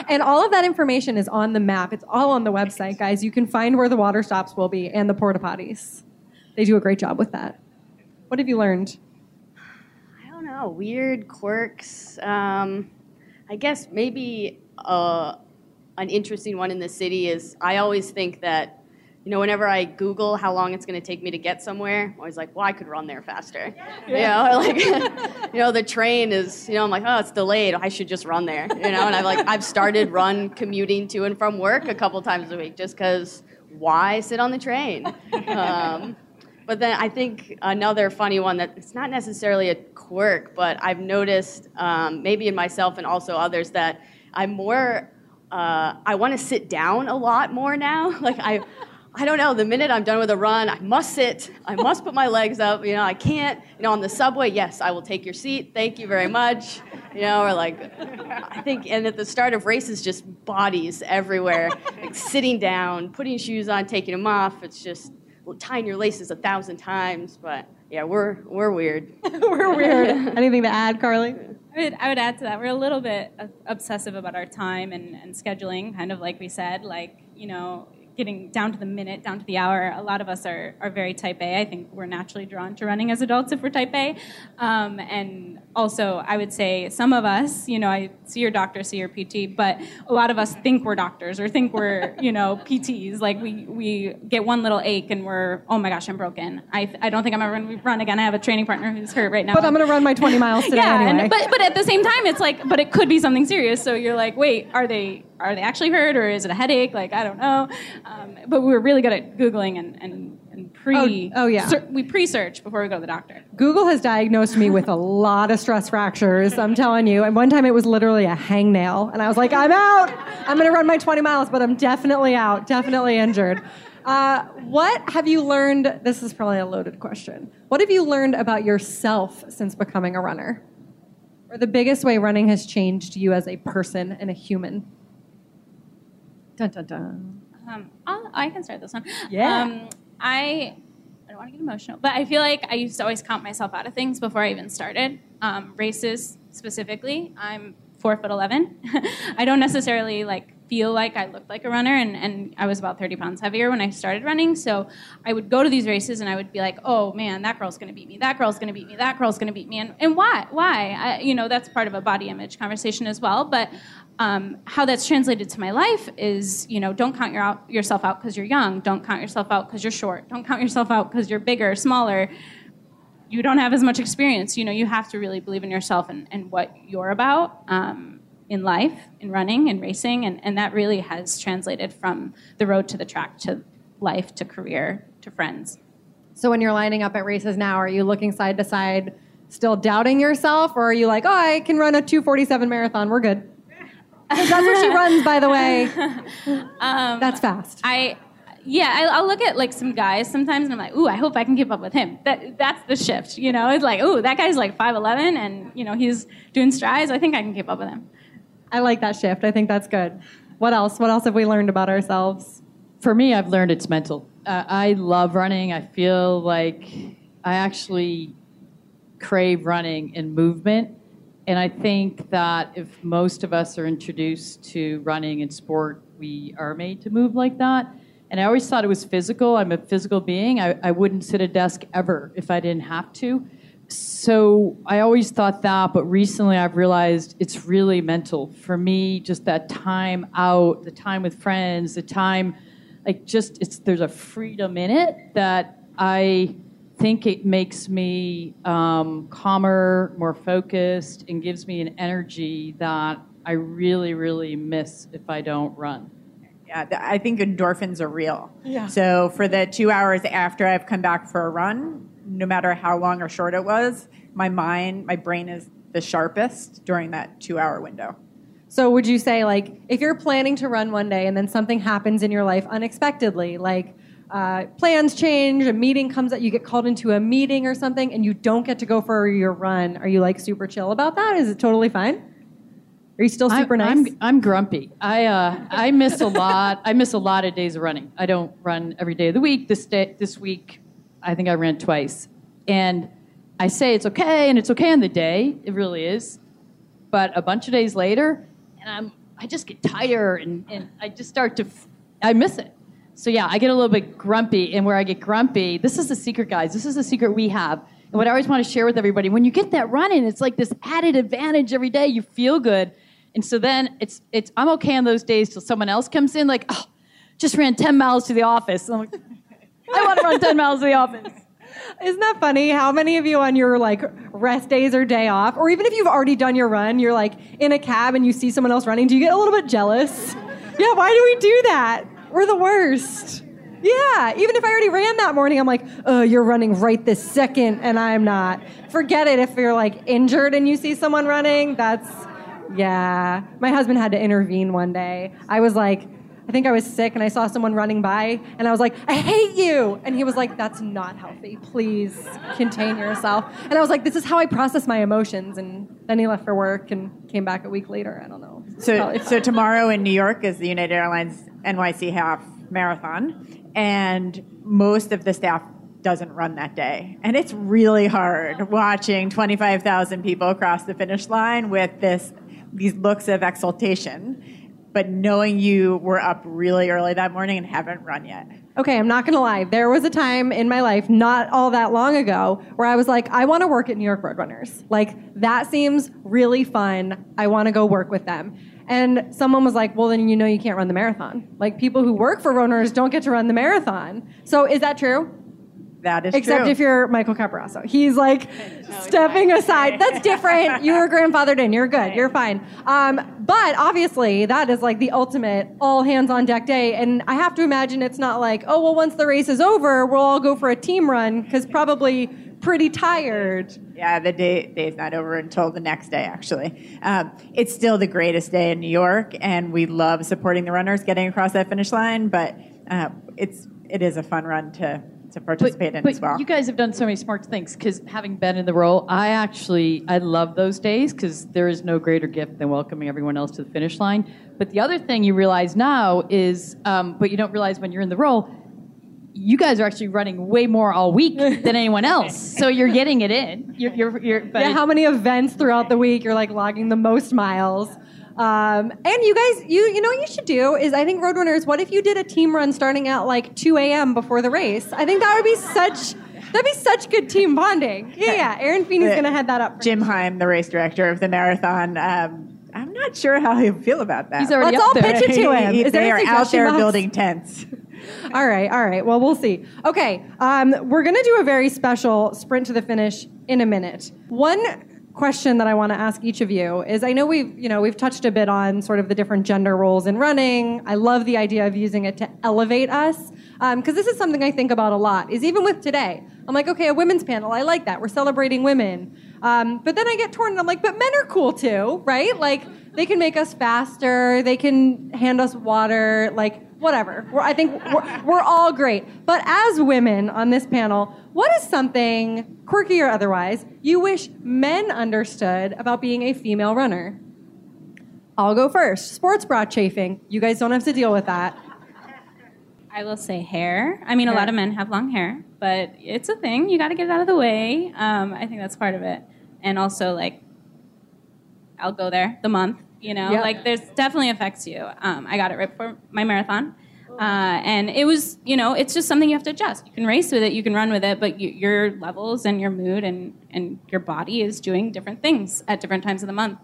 And all of that information is on the map. It's all on the website, guys. You can find where the water stops will be and the porta potties. They do a great job with that. What have you learned? I don't know, weird quirks. Um, I guess maybe uh, an interesting one in the city is I always think that, you know, whenever I Google how long it's going to take me to get somewhere, I'm always like, well, I could run there faster. You know, *laughs* like, *laughs* you know, the train is, you know, I'm like, oh, it's delayed. I should just run there. You know, and I've like, I've started run commuting to and from work a couple times a week just because why sit on the train? Um, but then I think another funny one that it's not necessarily a quirk, but I've noticed um, maybe in myself and also others that I'm more. Uh, I want to sit down a lot more now. *laughs* Like I, I don't know. The minute I'm done with a run, I must sit. I must put my *laughs* legs up. You know, I can't. You know, on the subway, yes, I will take your seat. Thank you very much. You know, or like, I think, and at the start of races, just bodies everywhere, like *laughs* sitting down, putting shoes on, taking them off. It's just tying your laces a thousand times. But yeah, we're we're weird. *laughs* We're weird. Anything to add, Carly? I would, I would add to that. We're a little bit obsessive about our time and, and scheduling, kind of like we said, like, you know, getting down to the minute, down to the hour. A lot of us are, are very type A. I think we're naturally drawn to running as adults if we're type A. Um, and also, I would say some of us, you know, I see your doctor, see your PT, but a lot of us think we're doctors or think we're, *laughs* you know, PTs. Like we, we get one little ache and we're, oh my gosh, I'm broken. I, I don't think I'm ever going to run again. I have a training partner who's hurt right now. But I'm going to run my 20 miles today *laughs* yeah, anyway. and, but but at the same time, it's like, but it could be something serious. So you're like, wait, are they are they actually hurt or is it a headache? Like I don't know. Um, but we were really good at googling and, and, and pre. Oh- oh, yeah. ser- we pre-search before we go to the doctor. Google has diagnosed me with a lot of stress fractures, I'm telling you. And one time it was literally a hangnail. And I was like, I'm out. I'm going to run my 20 miles, but I'm definitely out, definitely injured. Uh, what have you learned? This is probably a loaded question. What have you learned about yourself since becoming a runner? Or the biggest way running has changed you as a person and a human? Dun, dun, dun. Um, I'll, can start this one. Yeah. Um, I I don't want to get emotional, but I feel like I used to always count myself out of things before I even started. Um, races specifically, I'm four foot eleven. *laughs* I don't necessarily like feel like I looked like a runner, and, and I was about thirty pounds heavier when I started running. So I would go to these races and I would be like, oh man, that girl's going to beat me. That girl's going to beat me. That girl's going to beat me. And and why? Why? I, you know, that's part of a body image conversation as well, but um, how that's translated to my life is, you know, don't count your out, yourself out because you're young. Don't count yourself out because you're short. Don't count yourself out because you're bigger, smaller. You don't have as much experience. You know, you have to really believe in yourself and, and what you're about um, in life, in running, in racing, and, and that really has translated from the road to the track to life to career to friends. So when you're lining up at races now, are you looking side to side, still doubting yourself, or are you like, oh, I can run a 247 marathon, we're good? 'Cause That's where she *laughs* runs, by the way. *laughs* That's fast. I yeah, I, I'll look at like some guys sometimes, and I'm like, ooh, I hope I can keep up with him. That that's the shift, you know. It's like, ooh, that guy's like five eleven, and you know he's doing strides. I think I can keep up with him. I like that shift. I think that's good. What else? What else have we learned about ourselves? For me, I've learned it's mental. Uh, I love running. I feel like I actually crave running and movement. And I think that if most of us are introduced to running and sport, we are made to move like that. And I always thought it was physical. I'm a physical being. I, I wouldn't sit at a desk ever if I didn't have to. So I always thought that, but recently I've realized it's really mental. For me, just that time out, the time with friends, the time, like just, it's, there's a freedom in it that I think it makes me um, calmer, more focused, and gives me an energy that I really, really miss if I don't run. Yeah, I think endorphins are real. Yeah. So for the two hours after I've come back for a run, no matter how long or short it was, my mind, my brain is the sharpest during that two hour window. So would you say like if you're planning to run one day and then something happens in your life unexpectedly, like uh, plans change, a meeting comes up, you get called into a meeting or something, and you don't get to go for your run, are you like super chill about that? Is it totally fine? Are you still super I'm, nice? I'm, I'm grumpy. I, uh, I miss a lot. I miss a lot of days of running. I don't run every day of the week. This day, this week, I think I ran twice, and I say it's okay, and it's okay on the day. It really is, but a bunch of days later, and I'm I just get tired, and, and I just start to f- I miss it. So yeah, I get a little bit grumpy, and where I get grumpy, this is the secret, guys. This is the secret we have. And what I always want to share with everybody, when you get that running, it's like this added advantage every day. You feel good. And so then it's it's I'm okay on those days till someone else comes in, like, oh, just ran 10 miles to the office. And I'm like, I want to run 10 miles to the office. Isn't that funny? How many of you on your like rest days or day off, or even if you've already done your run, you're like in a cab and you see someone else running, do you get a little bit jealous? *laughs* Yeah, why do we do that? We're the worst. Yeah, even if I already ran that morning, I'm like, oh, you're running right this second, and I'm not. Forget it if you're like injured and you see someone running. That's, yeah. My husband had to intervene one day. I was like, I think I was sick and I saw someone running by and I was like, I hate you. And he was like, that's not healthy. Please contain yourself. And I was like, this is how I process my emotions. And then he left for work and came back a week later. I don't know. So, so tomorrow in New York is the United Airlines NYC half marathon, and most of the staff doesn't run that day, and it's really hard oh. watching 25,000 people cross the finish line with this these looks of exultation, but knowing you were up really early that morning and haven't run yet. Okay, I'm not gonna lie. There was a time in my life, not all that long ago, where I was like, I wanna work at New York Road Runners. Like, that seems really fun. I wanna go work with them. And someone was like, Well, then you know you can't run the marathon. Like, people who work for Road Runners don't get to run the marathon. So, is that true? That is true. Except true. if you're Michael Capiraso. He's like *laughs* stepping aside. That's different. You were grandfathered in. You're good. You're fine. Um, but obviously, that is like the ultimate all hands on deck day. And I have to imagine it's not like, oh, well, once the race is over, we'll all go for a team run because probably pretty tired. Yeah, the day day's not over until the next day. Actually, um, it's still the greatest day in New York, and we love supporting the runners getting across that finish line. But uh, it's it is a fun run to to participate in but as well. you guys have done so many smart things because having been in the role, I actually I love those days because there is no greater gift than welcoming everyone else to the finish line. But the other thing you realize now is, um, but you don't realize when you're in the role, you guys are actually running way more all week *laughs* than anyone else. So you're getting it in. You're, you're, you're but yeah, how many events throughout the week you're like logging the most miles? Um, and you guys, you you know what you should do is I think Road Runners. What if you did a team run starting at like 2 a.m. before the race? I think that would be such that'd be such good team bonding. Yeah, yeah. Aaron Feeney's gonna head that up. Jim Heim, the race director of the marathon. Um, I'm not sure how he'll feel about that. He's already Let's up all there. pitch it to him. Is they a are out there box? building tents. *laughs* All right, all right. Well, we'll see. Okay, um, we're going to do a very special sprint to the finish in a minute. One question that I want to ask each of you is: I know we've you know we've touched a bit on sort of the different gender roles in running. I love the idea of using it to elevate us because this is something I think about a lot. Is even with today, I'm like, okay, a women's panel. I like that. We're celebrating women. Um, but then I get torn, and I'm like, but men are cool too, right? Like they can make us faster. They can hand us water. Like whatever. We're, I think we're, we're all great. But as women on this panel, what is something, quirky or otherwise, you wish men understood about being a female runner? I'll go first. Sports bra chafing. You guys don't have to deal with that. I will say hair. I mean, a lot of men have long hair, but it's a thing. You got to get it out of the way. Um, I think that's part of it. And also, like, I'll go there the month. You know, Yep. like there's definitely affects you. Um, I got it right before my marathon, uh, and it was, you know, it's just something you have to adjust. You can race with it, you can run with it, but you, your levels and your mood and and your body is doing different things at different times of the month.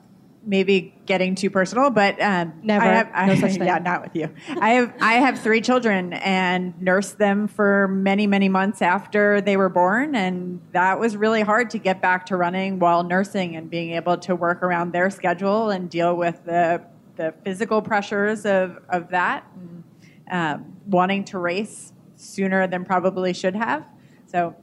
Maybe getting too personal, but um, Never. I have, I, No *laughs* such thing. Yeah, not with you. I have I have three children and nursed them for many many months after they were born, and that was really hard to get back to running while nursing and being able to work around their schedule and deal with the the physical pressures of of that, and, um, wanting to race sooner than probably should have. So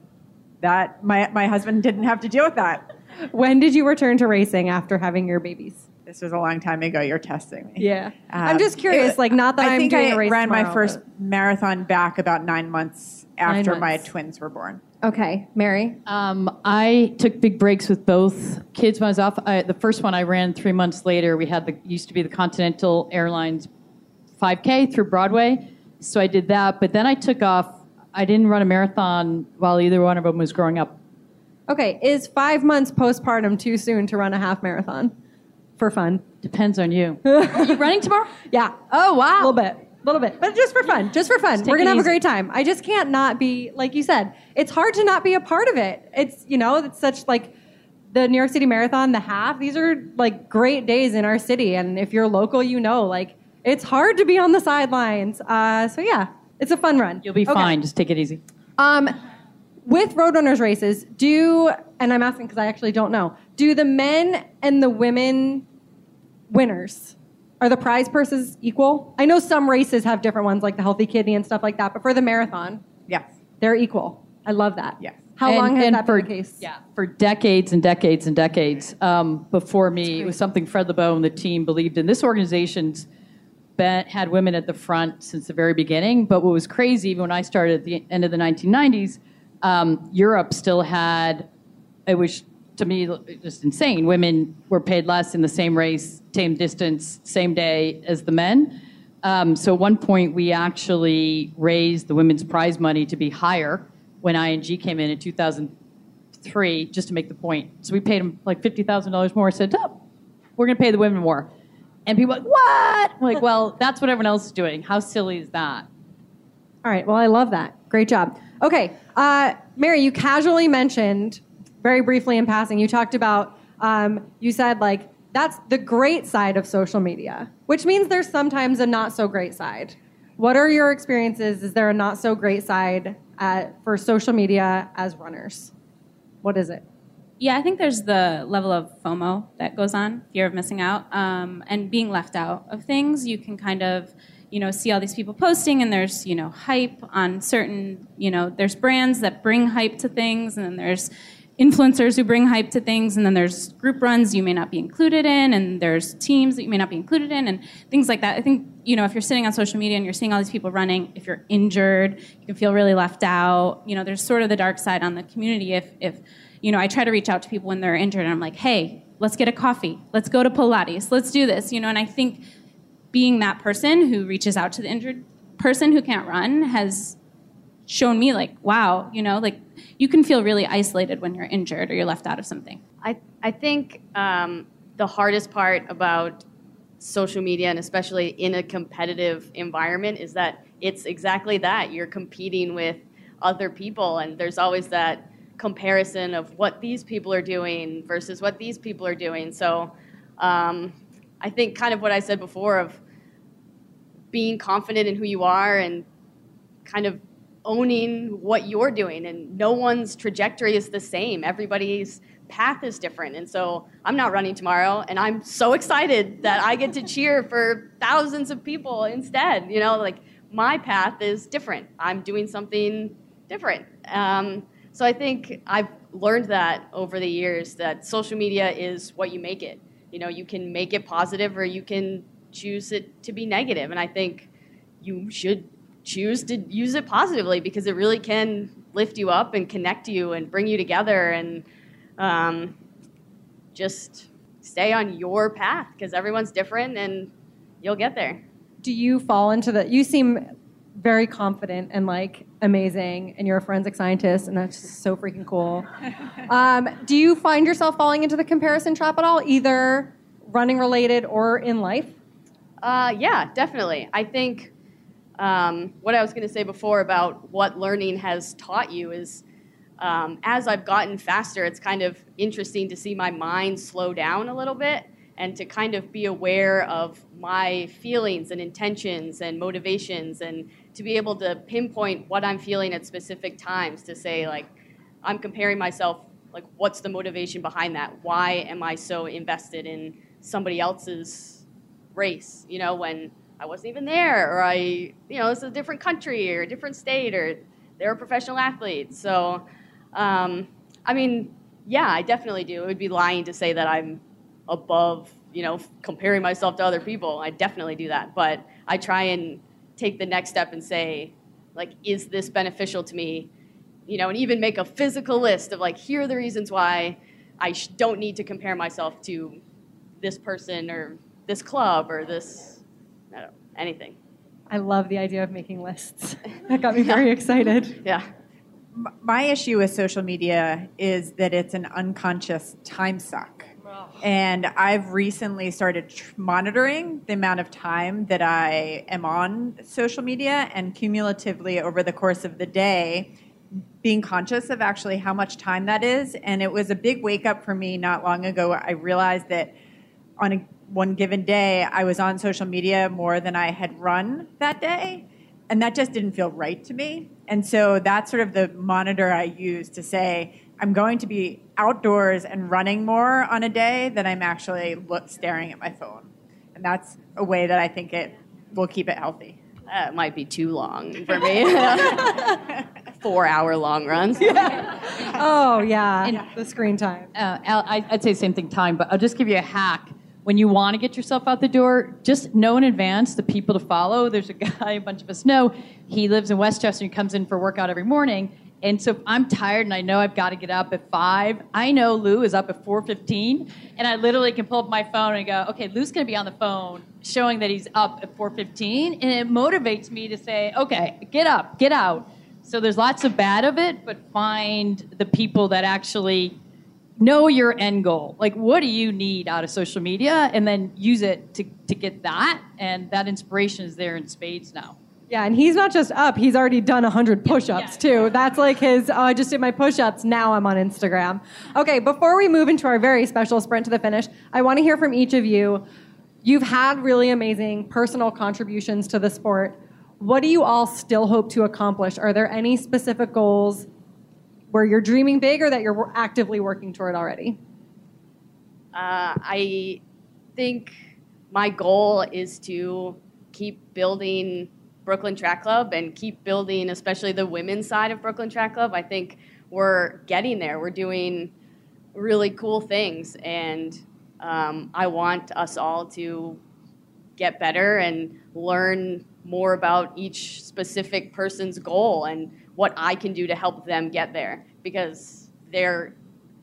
that my my husband didn't have to deal with that. When did you return to racing after having your babies? This was a long time ago. You're testing me. Yeah. Um, I'm just curious, it- like, not that I I'm think doing I a race ran my first but- marathon back about nine months after my months. twins were born. Okay, Mary. Um, I took big breaks with both kids when I was off. I, the first one I ran three months later. We had the used to be the Continental Airlines 5K through Broadway, so I did that. But then I took off. I didn't run a marathon while either one of them was growing up. Okay, is five months postpartum too soon to run a half marathon for fun? Depends on you. *laughs* Are you running tomorrow? Yeah. Oh wow. A little bit. A little bit. But just for fun. Just for fun. take We're gonna have a great time. I just can't not be like you said, it's hard to not be a part of it. It's you know, it's such like the New York City Marathon, the half, these are like great days in our city. And if you're local, you know, like it's hard to be on the sidelines. Uh, so yeah, it's a fun run. You'll be Okay. fine. Just take it easy. Um, with Road Runners races, do and I'm asking because I actually don't know. Do the men and the women winners are the prize purses equal? I know some races have different ones, like the Healthy Kidney and stuff like that, but for the marathon, Yes. they're equal. I love that. Yes. How And- long has that for, been the case? Yeah, for decades and decades and decades. Um, before me, it was something Fred Lebow and the team believed in. This organization's been, had women at the front since the very beginning. But what was crazy, even when I started at the end of the 1990s, um, Europe still had, it was to me just insane. Women were paid less in the same race, same distance, same day as the men. Um, so at one point, we actually raised the women's prize money to be higher when ING came in in 2003, just to make the point. So we paid them like $50,000 more. I said, oh, we're going to pay the women more. And people were like, what? I'm like, well, that's what everyone else is doing. How silly is that? All right. Well, I love that. Great job. Okay, uh, Mary, you casually mentioned very briefly in passing. You talked about. Um, you said like that's the great side of social media, which means there's sometimes a not so great side. What are your experiences? Is there a not so great side at, for social media as runners? What is it? Yeah, I think there's the level of FOMO that goes on, fear of missing out, um, and being left out of things. You can kind of, you know, see all these people posting, and there's, you know, hype on certain, you know, there's brands that bring hype to things, and then there's influencers who bring hype to things, and then there's group runs you may not be included in, and there's teams that you may not be included in, and things like that. I think, you know, if you're sitting on social media and you're seeing all these people running, if you're injured, you can feel really left out. You know, there's sort of the dark side on the community if, if you know, I try to reach out to people when they're injured and I'm like, hey, let's get a coffee. Let's go to Pilates. Let's do this. You know, and I think being that person who reaches out to the injured person who can't run has shown me like, wow, you know, like you can feel really isolated when you're injured or you're left out of something. I, I think um, the hardest part about social media and especially in a competitive environment is that it's exactly that. You're competing with other people and there's always that comparison of what these people are doing versus what these people are doing. So um, I think kind of what I said before of being confident in who you are and kind of owning what you're doing. And no one's trajectory is the same. Everybody's path is different. And so i'm not running tomorrow. And i'm so excited that i get to cheer for thousands of people instead. You know like my path is different. I'm doing something different. Um, so I think I've learned that over the years that social media is what you make it. You know, you can make it positive or you can choose it to be negative. And I think you should choose to use it positively because it really can lift you up and connect you and bring you together and um, just stay on your path because everyone's different and you'll get there. Do you fall into the? You seem very confident and like amazing, and you're a forensic scientist, and that's just so freaking cool. *laughs* Um, do you find yourself falling into the comparison trap at all, either running related or in life? Uh, yeah, definitely. I think um, what I was going to say before about what learning has taught you is um, as I've gotten faster, it's kind of interesting to see my mind slow down a little bit and to kind of be aware of my feelings and intentions and motivations and to be able to pinpoint what I'm feeling at specific times to say like I'm comparing myself like what's the motivation behind that? Why am I so invested in somebody else's race, you know, when I wasn't even there or I, you know, it's a different country or a different state or they're a professional athlete. So um, I mean, yeah, I definitely do. It would be lying to say that I'm above, you know, comparing myself to other people. I definitely do that, but I try and take the next step and say, like, is this beneficial to me? You know, and even make a physical list of like, here are the reasons why I don't need to compare myself to this person or this club or this, I don't know, anything. I love the idea of making lists. *laughs* That got me very excited. Yeah. My issue with social media is that it's an unconscious time suck. And I've recently started tr- monitoring the amount of time that I am on social media and cumulatively over the course of the day, being conscious of actually how much time that is. And it was a big wake up for me not long ago. I realized that on a, one given day, I was on social media more than I had run that day. And that just didn't feel right to me. And so that's sort of the monitor I use to say, I'm going to be outdoors and running more on a day than I'm actually look, staring at my phone. And that's a way that I think it will keep it healthy. That might be too long for me. *laughs* Four hour long runs. *laughs* Oh yeah, the screen time. Uh, I'd say same thing, time, but I'll just give you a hack. When you want to get yourself out the door, just know in advance the people to follow. There's a guy, a bunch of us know, he lives in Westchester and comes in for workout every morning. And so if I'm tired and I know I've got to get up at five, I know Lou is up at 4:15, and I literally can pull up my phone and go, okay, Lou's going to be on the phone showing that he's up at 4:15, and it motivates me to say, okay, get up, get out. So there's lots of bad of it, but find the people that actually know your end goal. Like, what do you need out of social media? And then use it to, to get that. And that inspiration is there in spades now. Yeah, and he's not just up, he's already done 100 push ups too. That's like his, oh, I just did my push ups, now I'm on Instagram. Okay, before we move into our very special sprint to the finish, I want to hear from each of you. You've had really amazing personal contributions to the sport. what do you all still hope to accomplish? Are there any specific goals where you're dreaming big or that you're actively working toward already? Uh, I think my goal is to keep building Brooklyn Track Club and keep building, especially the women's side of Brooklyn Track Club. I think we're getting there. We're doing really cool things, and um, I want us all to get better and learn more about each specific person's goal and what I can do to help them get there because they're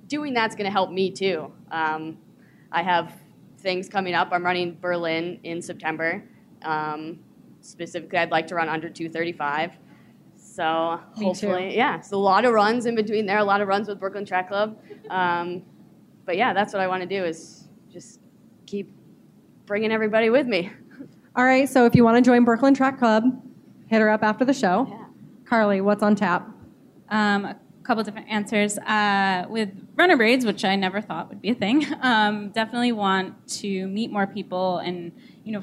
doing that's going to help me too. Um, I have things coming up. I'm running Berlin in September. Um, specifically, I'd like to run under 235. So Me hopefully, too. yeah. So a lot of runs in between there. A lot of runs with Brooklyn Track Club. Um, but yeah, that's what I want to do is just keep bringing everybody with me. All right, so if you want to join Brooklyn Track Club, hit her up after the show. Yeah. Carly, what's on tap? Um, a couple different answers. Uh, with runner braids, which I never thought would be a thing, *laughs* um, definitely want to meet more people and you know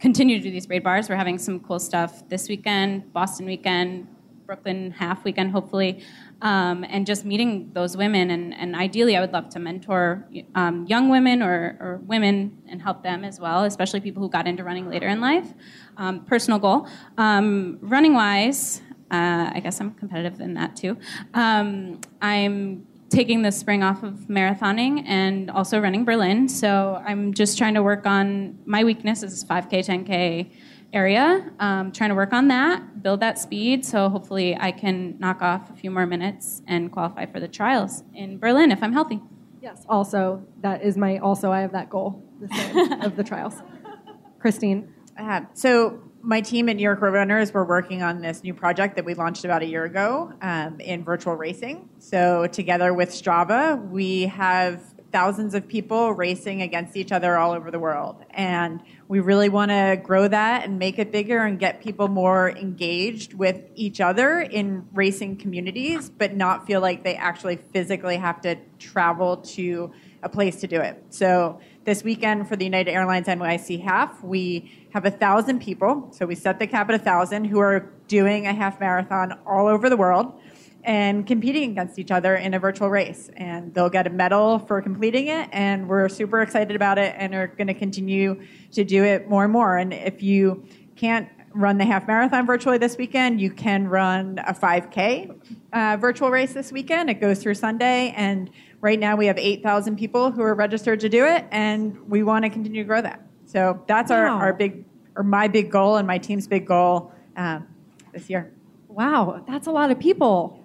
continue to do these braid bars. We're having some cool stuff this weekend, Boston weekend, Brooklyn half weekend, hopefully, um, and just meeting those women. And, and ideally, I would love to mentor um, young women or, or women and help them as well, especially people who got into running later in life. Um, personal goal. Um, running wise, uh, I guess I'm competitive in that too. Um, I'm taking the spring off of marathoning and also running Berlin. So I'm just trying to work on my weakness is 5K, 10K area. Um, trying to work on that, build that speed. So hopefully I can knock off a few more minutes and qualify for the trials in Berlin if I'm healthy. Yes. Also, that is my also I have that goal the of the trials. *laughs* Christine. Uh, so my team at New York Road Runners, we're working on this new project that we launched about a year ago um, in virtual racing. So together with Strava, we have thousands of people racing against each other all over the world. And we really want to grow that and make it bigger and get people more engaged with each other in racing communities, but not feel like they actually physically have to travel to a place to do it. So this weekend for the United Airlines NYC half, we have a thousand people. So we set the cap at a thousand who are doing a half marathon all over the world and competing against each other in a virtual race. And they'll get a medal for completing it. And we're super excited about it and are going to continue to do it more and more. And if you can't run the half marathon virtually this weekend, you can run a 5K uh, virtual race this weekend. It goes through Sunday. And right now we have 8,000 people who are registered to do it. And we want to continue to grow that. So that's our, our big, or my big goal and my team's big goal um, this year. Wow, that's a lot of people.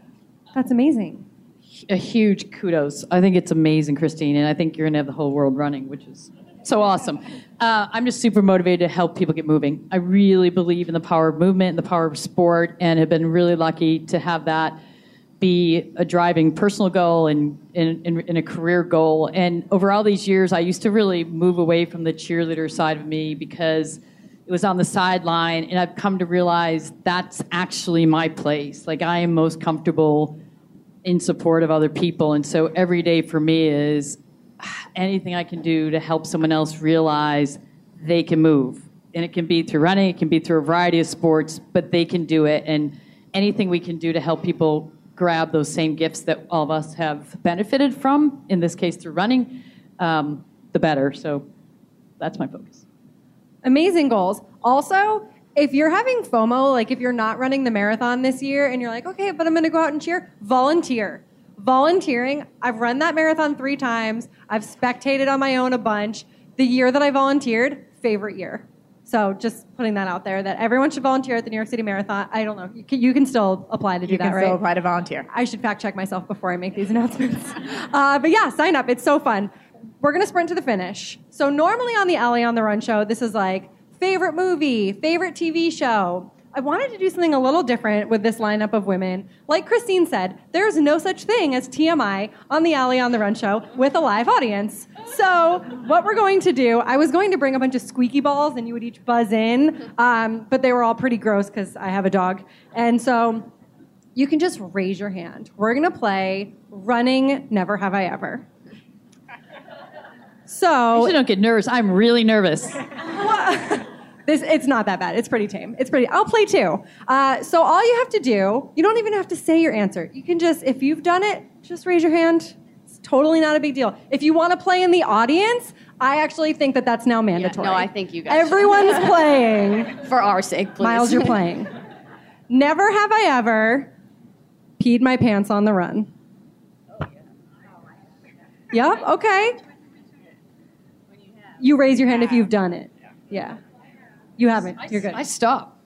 That's amazing. a huge kudos. I think it's amazing, Christine, and I think you're going to have the whole world running, which is so awesome. Uh, I'm just super motivated to help people get moving. I really believe in the power of movement and the power of sport, and have been really lucky to have that be a driving personal goal and, in a career goal. And over all these years, I used to really move away from the cheerleader side of me because it was on the sideline, and I've come to realize that's actually my place. Like I am most comfortable in support of other people. And so every day for me is anything I can do to help someone else realize they can move. And it can be through running, it can be through a variety of sports, but they can do it. And anything we can do to help people grab those same gifts that all of us have benefited from, in this case through running, um, the better. So that's my focus. Amazing goals. Also, if you're having FOMO, like if you're not running the marathon this year and you're like, okay, but I'm going to go out and cheer, volunteer. Volunteering, I've run that marathon three times. I've spectated on my own a bunch. The year that I volunteered, favorite year. So just putting that out there that everyone should volunteer at the New York City Marathon. I don't know. You can, you can still apply to do You that, right? You can still apply to volunteer. I should fact check myself before I make these *laughs* announcements. uh, but yeah, sign up. It's so fun. We're going to sprint to the finish. So, normally on the Ali on the Run show, this is like favorite movie, favorite TV show. I wanted to do something a little different with this lineup of women. Like Christine said, there's no such thing as TMI on the Ali on the Run show with a live audience. So, what we're going to do, I was going to bring a bunch of squeaky balls and you would each buzz in, um, but they were all pretty gross because I have a dog. And so, you can just raise your hand. We're going to play Running Never Have I Ever. So, Actually, don't get nervous. I'm really nervous. *laughs* This it's not that bad. It's pretty tame. It's pretty. I'll play too. Uh, so all you have to do, you don't even have to say your answer. You can just, if you've done it, just raise your hand. It's totally not a big deal. If you want to play in the audience, I actually think that that's now mandatory. no, I think you guys should. Everyone's *laughs* playing. For our sake, please. Miles, you're playing. Never have I ever peed my pants on the run. Yep. Okay. You raise your hand if you've done it. Yeah. You haven't. You're good. I stop.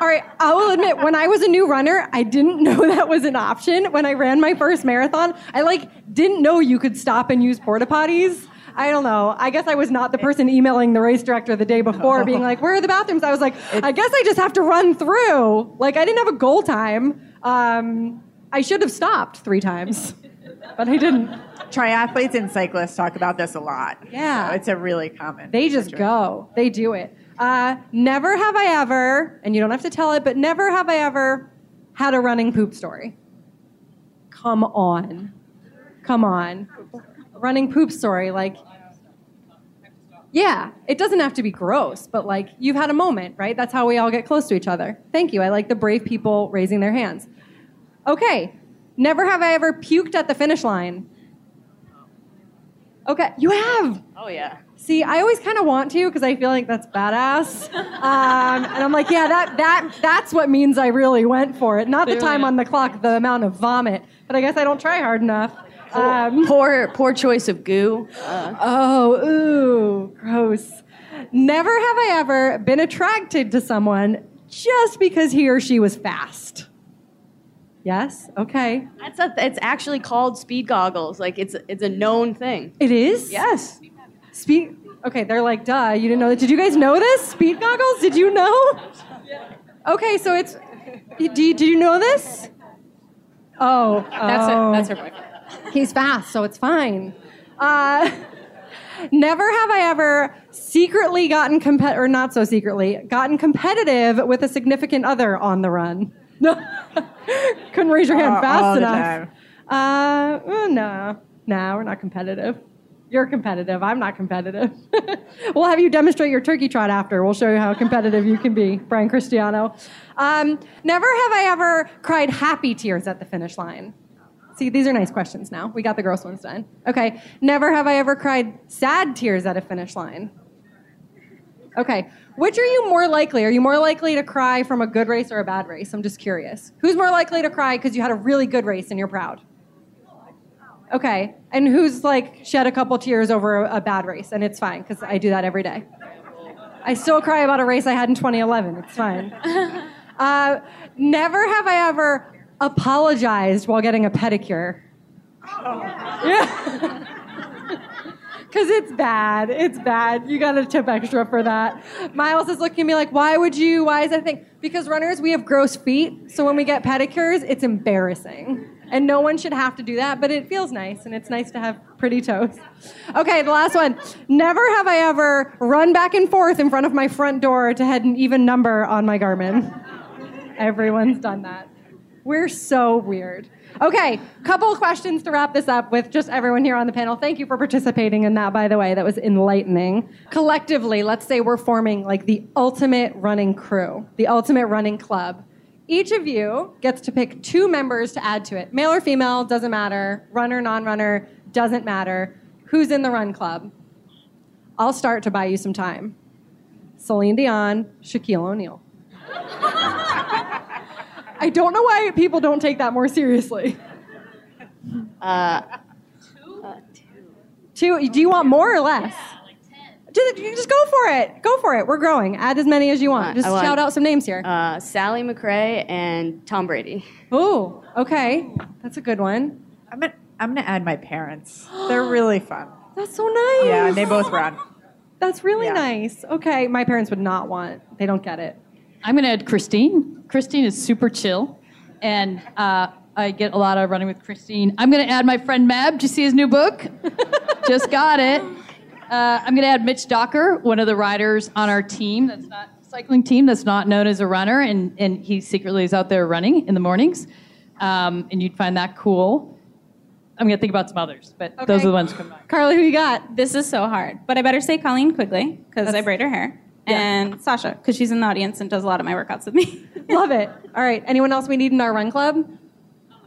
All right, I will admit, when I was a new runner, I didn't know *laughs* that was an option. When I ran my first marathon, I like didn't know you could stop and use porta potties. I don't know. I guess I was not the person emailing the race director the day before, being like, "Where are the bathrooms?" I was like, "I guess I just have to run through." Like I didn't have a goal time. Um, I should have stopped three times, but I didn't. Triathletes and cyclists talk about this a lot. Yeah. So it's a really common. They just situation. go. They do it. Uh, never have I ever, and you don't have to tell it, but never have I ever had a running poop story. Come on. Come on. Running poop story, like, yeah, it doesn't have to be gross, but like, you've had a moment, right? That's how we all get close to each other. Thank you. I like the brave people raising their hands. Okay, never have I ever puked at the finish line. Okay, you have. Oh yeah. See, I always kind of want to because I feel like that's badass, *laughs* um, and I'm like, yeah, that that that's what means I really went for it. Not the time on the clock, the amount of vomit. But I guess I don't try hard enough. Um, Poor, poor choice of goo. Uh, oh, ooh, gross. Never have I ever been attracted to someone just because he or she was fast. Yes. Okay. that's a, it's actually called speed goggles. Like it's it's a known thing. It is. Yes. Speed. Okay, they're like, duh. You didn't know that. Did you guys know this? Speed goggles? Did you know? Okay, so it's. Do you, do you know this? Oh, That's oh. it. That's her boyfriend. He's fast, so it's fine. Uh, never have I ever secretly gotten compet or not so secretly gotten competitive with a significant other on the run. No, *laughs* couldn't raise your hand All- fast all enough. Uh, well, no, no, we're not competitive. You're competitive. I'm not competitive. *laughs* we'll have you demonstrate your turkey trot after. We'll show you how competitive you can be, Brian Cristiano. Um, never have I ever cried happy tears at the finish line. See, these are nice questions now. We got the gross ones done. Okay. Never have I ever cried sad tears at a finish line. Okay. Which are you more likely? Are you more likely to cry from a good race or a bad race? I'm just curious. Who's more likely to cry because you had a really good race and you're proud? Okay. And who's like shed a couple tears over a, bad race and it's fine because I do that every day. I still cry about a race I had in 2011. It's fine. *laughs* Uh, never have I ever apologized while getting a pedicure. Oh. Yeah. *laughs* Because it's bad. It's bad. You got to tip extra for that. Miles is looking at me like, why would you? Why is that thing? Because runners, we have gross feet. So when we get pedicures, it's embarrassing. And no one should have to do that, but it feels nice. And it's nice to have pretty toes. Okay, the last one. Never have I ever run back and forth in front of my front door to head an even number on my Garmin. Everyone's done that. We're so weird. Okay, couple questions to wrap this up with just everyone here on the panel. Thank you for participating in that, by the way. That was enlightening. Collectively, let's say we're forming like the ultimate running crew, the ultimate running club. Each of you gets to pick two members to add to it. Male or female, doesn't matter. Runner, non runner, doesn't matter. Who's in the run club? I'll start to buy you some time. Celine Dion, Shaquille O'Neal. I don't know why people don't take that more seriously. Uh, Two. Do you want more or less? Just, you just go for it. Go for it. We're growing. Add as many as you want. Just want- shout out some names here. uh, Sally McRae and Tom Brady. oh, okay. That's a good one. I'm gonna, I'm gonna add my parents. They're really fun. *gasps* That's so nice. Yeah, they both run. That's really Yeah. nice. Okay, my parents would not want. They don't get it. I'm going to add Christine. Christine is super chill, and uh, I get a lot of running with Christine. I'm going to add my friend Mab. Did you see his new book? *laughs* Just got it. Uh, I'm going to add Mitch Docker, one of the riders on our team that's not cycling team that's not known as a runner, and, and he secretly is out there running in the mornings. Um, and you'd find that cool. I'm going to think about some others, but those are the ones coming back. Carly, who you got? This is so hard, but I better say Colleen Quigley because I braid her hair. And Sasha, because she's in the audience and does a lot of my workouts with me. *laughs* Love it. All right. Anyone else we need in our run club?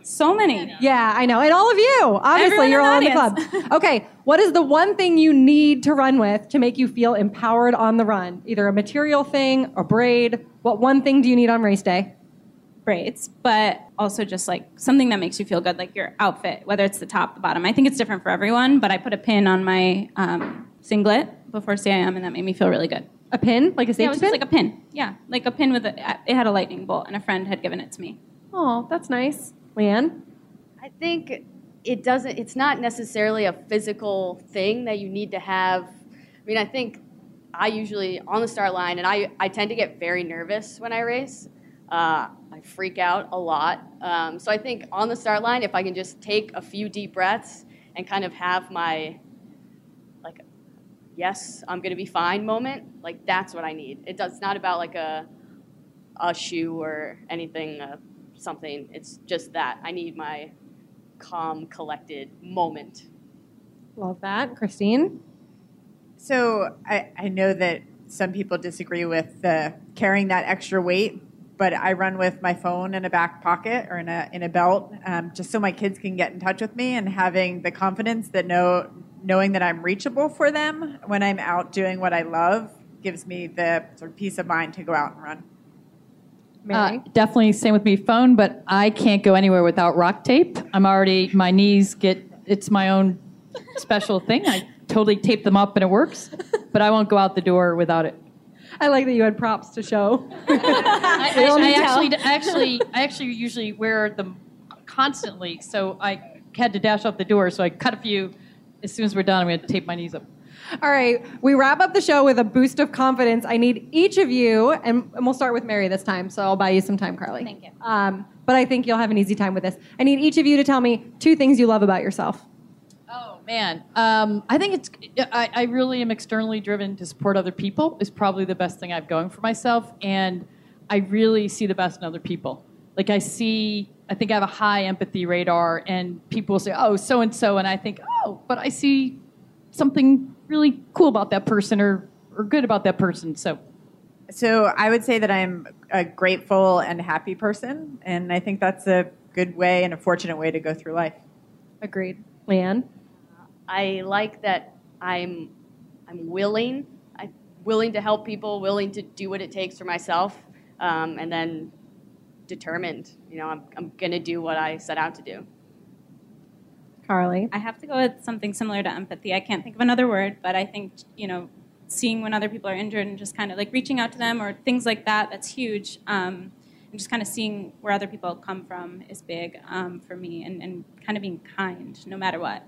so many. Yeah, I know. And all of you. Obviously, Everyone you're in all in the club. okay. What is the one thing you need to run with to make you feel empowered on the run? Either a material thing, a braid. What one thing do you need on race day? braids, but also just like something that makes you feel good, like your outfit, whether it's the top, the bottom. I think it's different for everyone, but I put a pin on my um, singlet before CIM, and that made me feel really good. A pin? Like a safety Yeah, it was pin? just like a pin. Yeah, like a pin with a. It had a lightning bolt, and a friend had given it to me. oh, that's nice. Leigh Anne? I think it doesn't. It's not necessarily a physical thing that you need to have. I mean, I think I usually on the start line, and I I tend to get very nervous when I race. Uh, I freak out a lot. Um, so I think on the start line, if I can just take a few deep breaths and kind of have my like, yes, I'm gonna be fine moment. Like that's what I need. It does. It's not about like a a shoe or anything, uh, something. It's just that I need my calm, collected moment. Love that. Christine? So I, I know that some people disagree with the carrying that extra weight, but I run with my phone in a back pocket or in a in a belt, um, just so my kids can get in touch with me and having the confidence that know knowing that I'm reachable for them when I'm out doing what I love gives me the sort of peace of mind to go out and run. Uh, definitely same with me, phone, but I can't go anywhere without RockTape. I'm already, my knees get, it's my own special thing. I totally tape them up and it works, but I won't go out the door without it. I like that you had props to show. *laughs* *laughs* I, I, I actually, tell. actually, I actually usually wear them constantly, so I had to dash out the door. So I cut a few. As soon as we're done, I'm going to tape my knees up. All right, we wrap up the show with a boost of confidence. I need each of you, and, and we'll start with Mary this time, so I'll buy you some time, Carly. Thank you. Um, but I think you'll have an easy time with this. I need each of you to tell me two things you love about yourself. Oh man, um, I think it's. I, I really am externally driven to support other people. Is probably the best thing I've going for myself, and I really see the best in other people. Like I see, I think I have a high empathy radar, and people will say, "Oh, so and so," and I think, "Oh, but I see something really cool about that person, or or good about that person." So So I would say that I'm a grateful and happy person, and I think that's a good way and a fortunate way to go through life. Agreed. Leigh Anne? I like that I'm I'm willing. I'm willing to help people, willing to do what it takes for myself, um, and then determined. You know, I'm I'm gonna do what I set out to do. Carly? I have to go with something similar to empathy. I can't think of another word, but I think, you know, seeing when other people are injured and just kind of like reaching out to them or things like that, that's huge. Um, and just kind of seeing where other people come from is big um, for me and, and kind of being kind no matter what.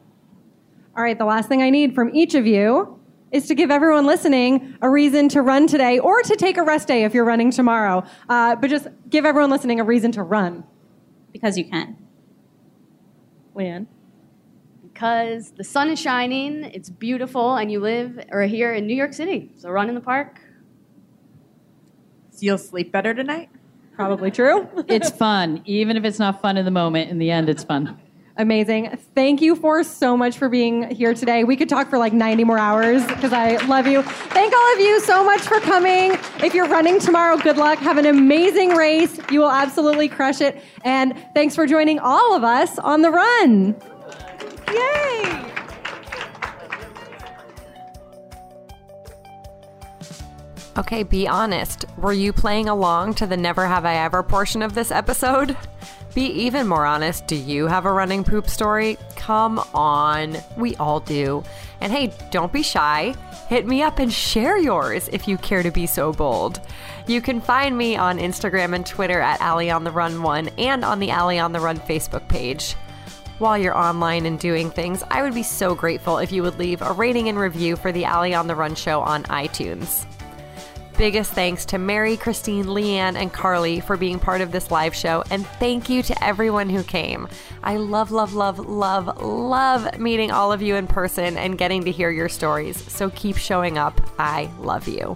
All right, the last thing I need from each of you is to give everyone listening a reason to run today or to take a rest day if you're running tomorrow. Uh, but just give everyone listening a reason to run. Because you can. Leigh Anne? Because the sun is shining, it's beautiful, and you live or are here in New York City. So run in the park. So you'll sleep better tonight. Probably true. it's fun, even if it's not fun in the moment. In the end, it's fun. Amazing. Thank you for so much for being here today. We could talk for like 90 more hours because I love you. Thank all of you so much for coming. If you're running tomorrow, good luck. Have an amazing race. You will absolutely crush it. And thanks for joining all of us on the run. Yay! Okay, be honest. Were you playing along to the Never Have I Ever portion of this episode? Be even more honest. Do you have a running poop story? Come on. We all do. And hey, don't be shy. Hit me up and share yours if you care to be so bold. You can find me on Instagram and Twitter at Ali on the Run 1 and on the Ali on the Run Facebook page. While you're online and doing things, I would be so grateful if you would leave a rating and review for the Ali on the Run show on iTunes. Biggest thanks to Mary, Christine, Leigh Anne, and Carly for being part of this live show, and thank you to everyone who came. I love, love, love, love, love meeting all of you in person and getting to hear your stories. So keep showing up. I love you.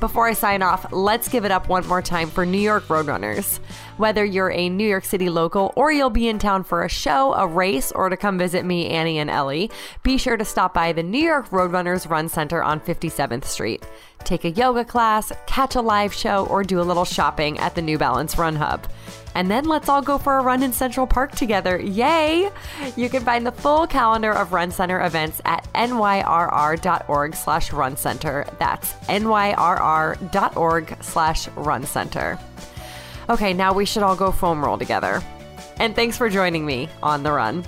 Before I sign off, let's give it up one more time for New York Road Runners. Whether you're a New York City local or you'll be in town for a show, a race, or to come visit me, Annie, and Ellie, be sure to stop by the New York Road Runners Run Center on 57th Street. Take a yoga class, catch a live show, or do a little shopping at the New Balance Run Hub. And then let's all go for a run in Central Park together. Yay! You can find the full calendar of Run Center events at nyrr.org slash run center. That's nyrr.org slash run center. Okay, now we should all go foam roll together. And thanks for joining me on the run.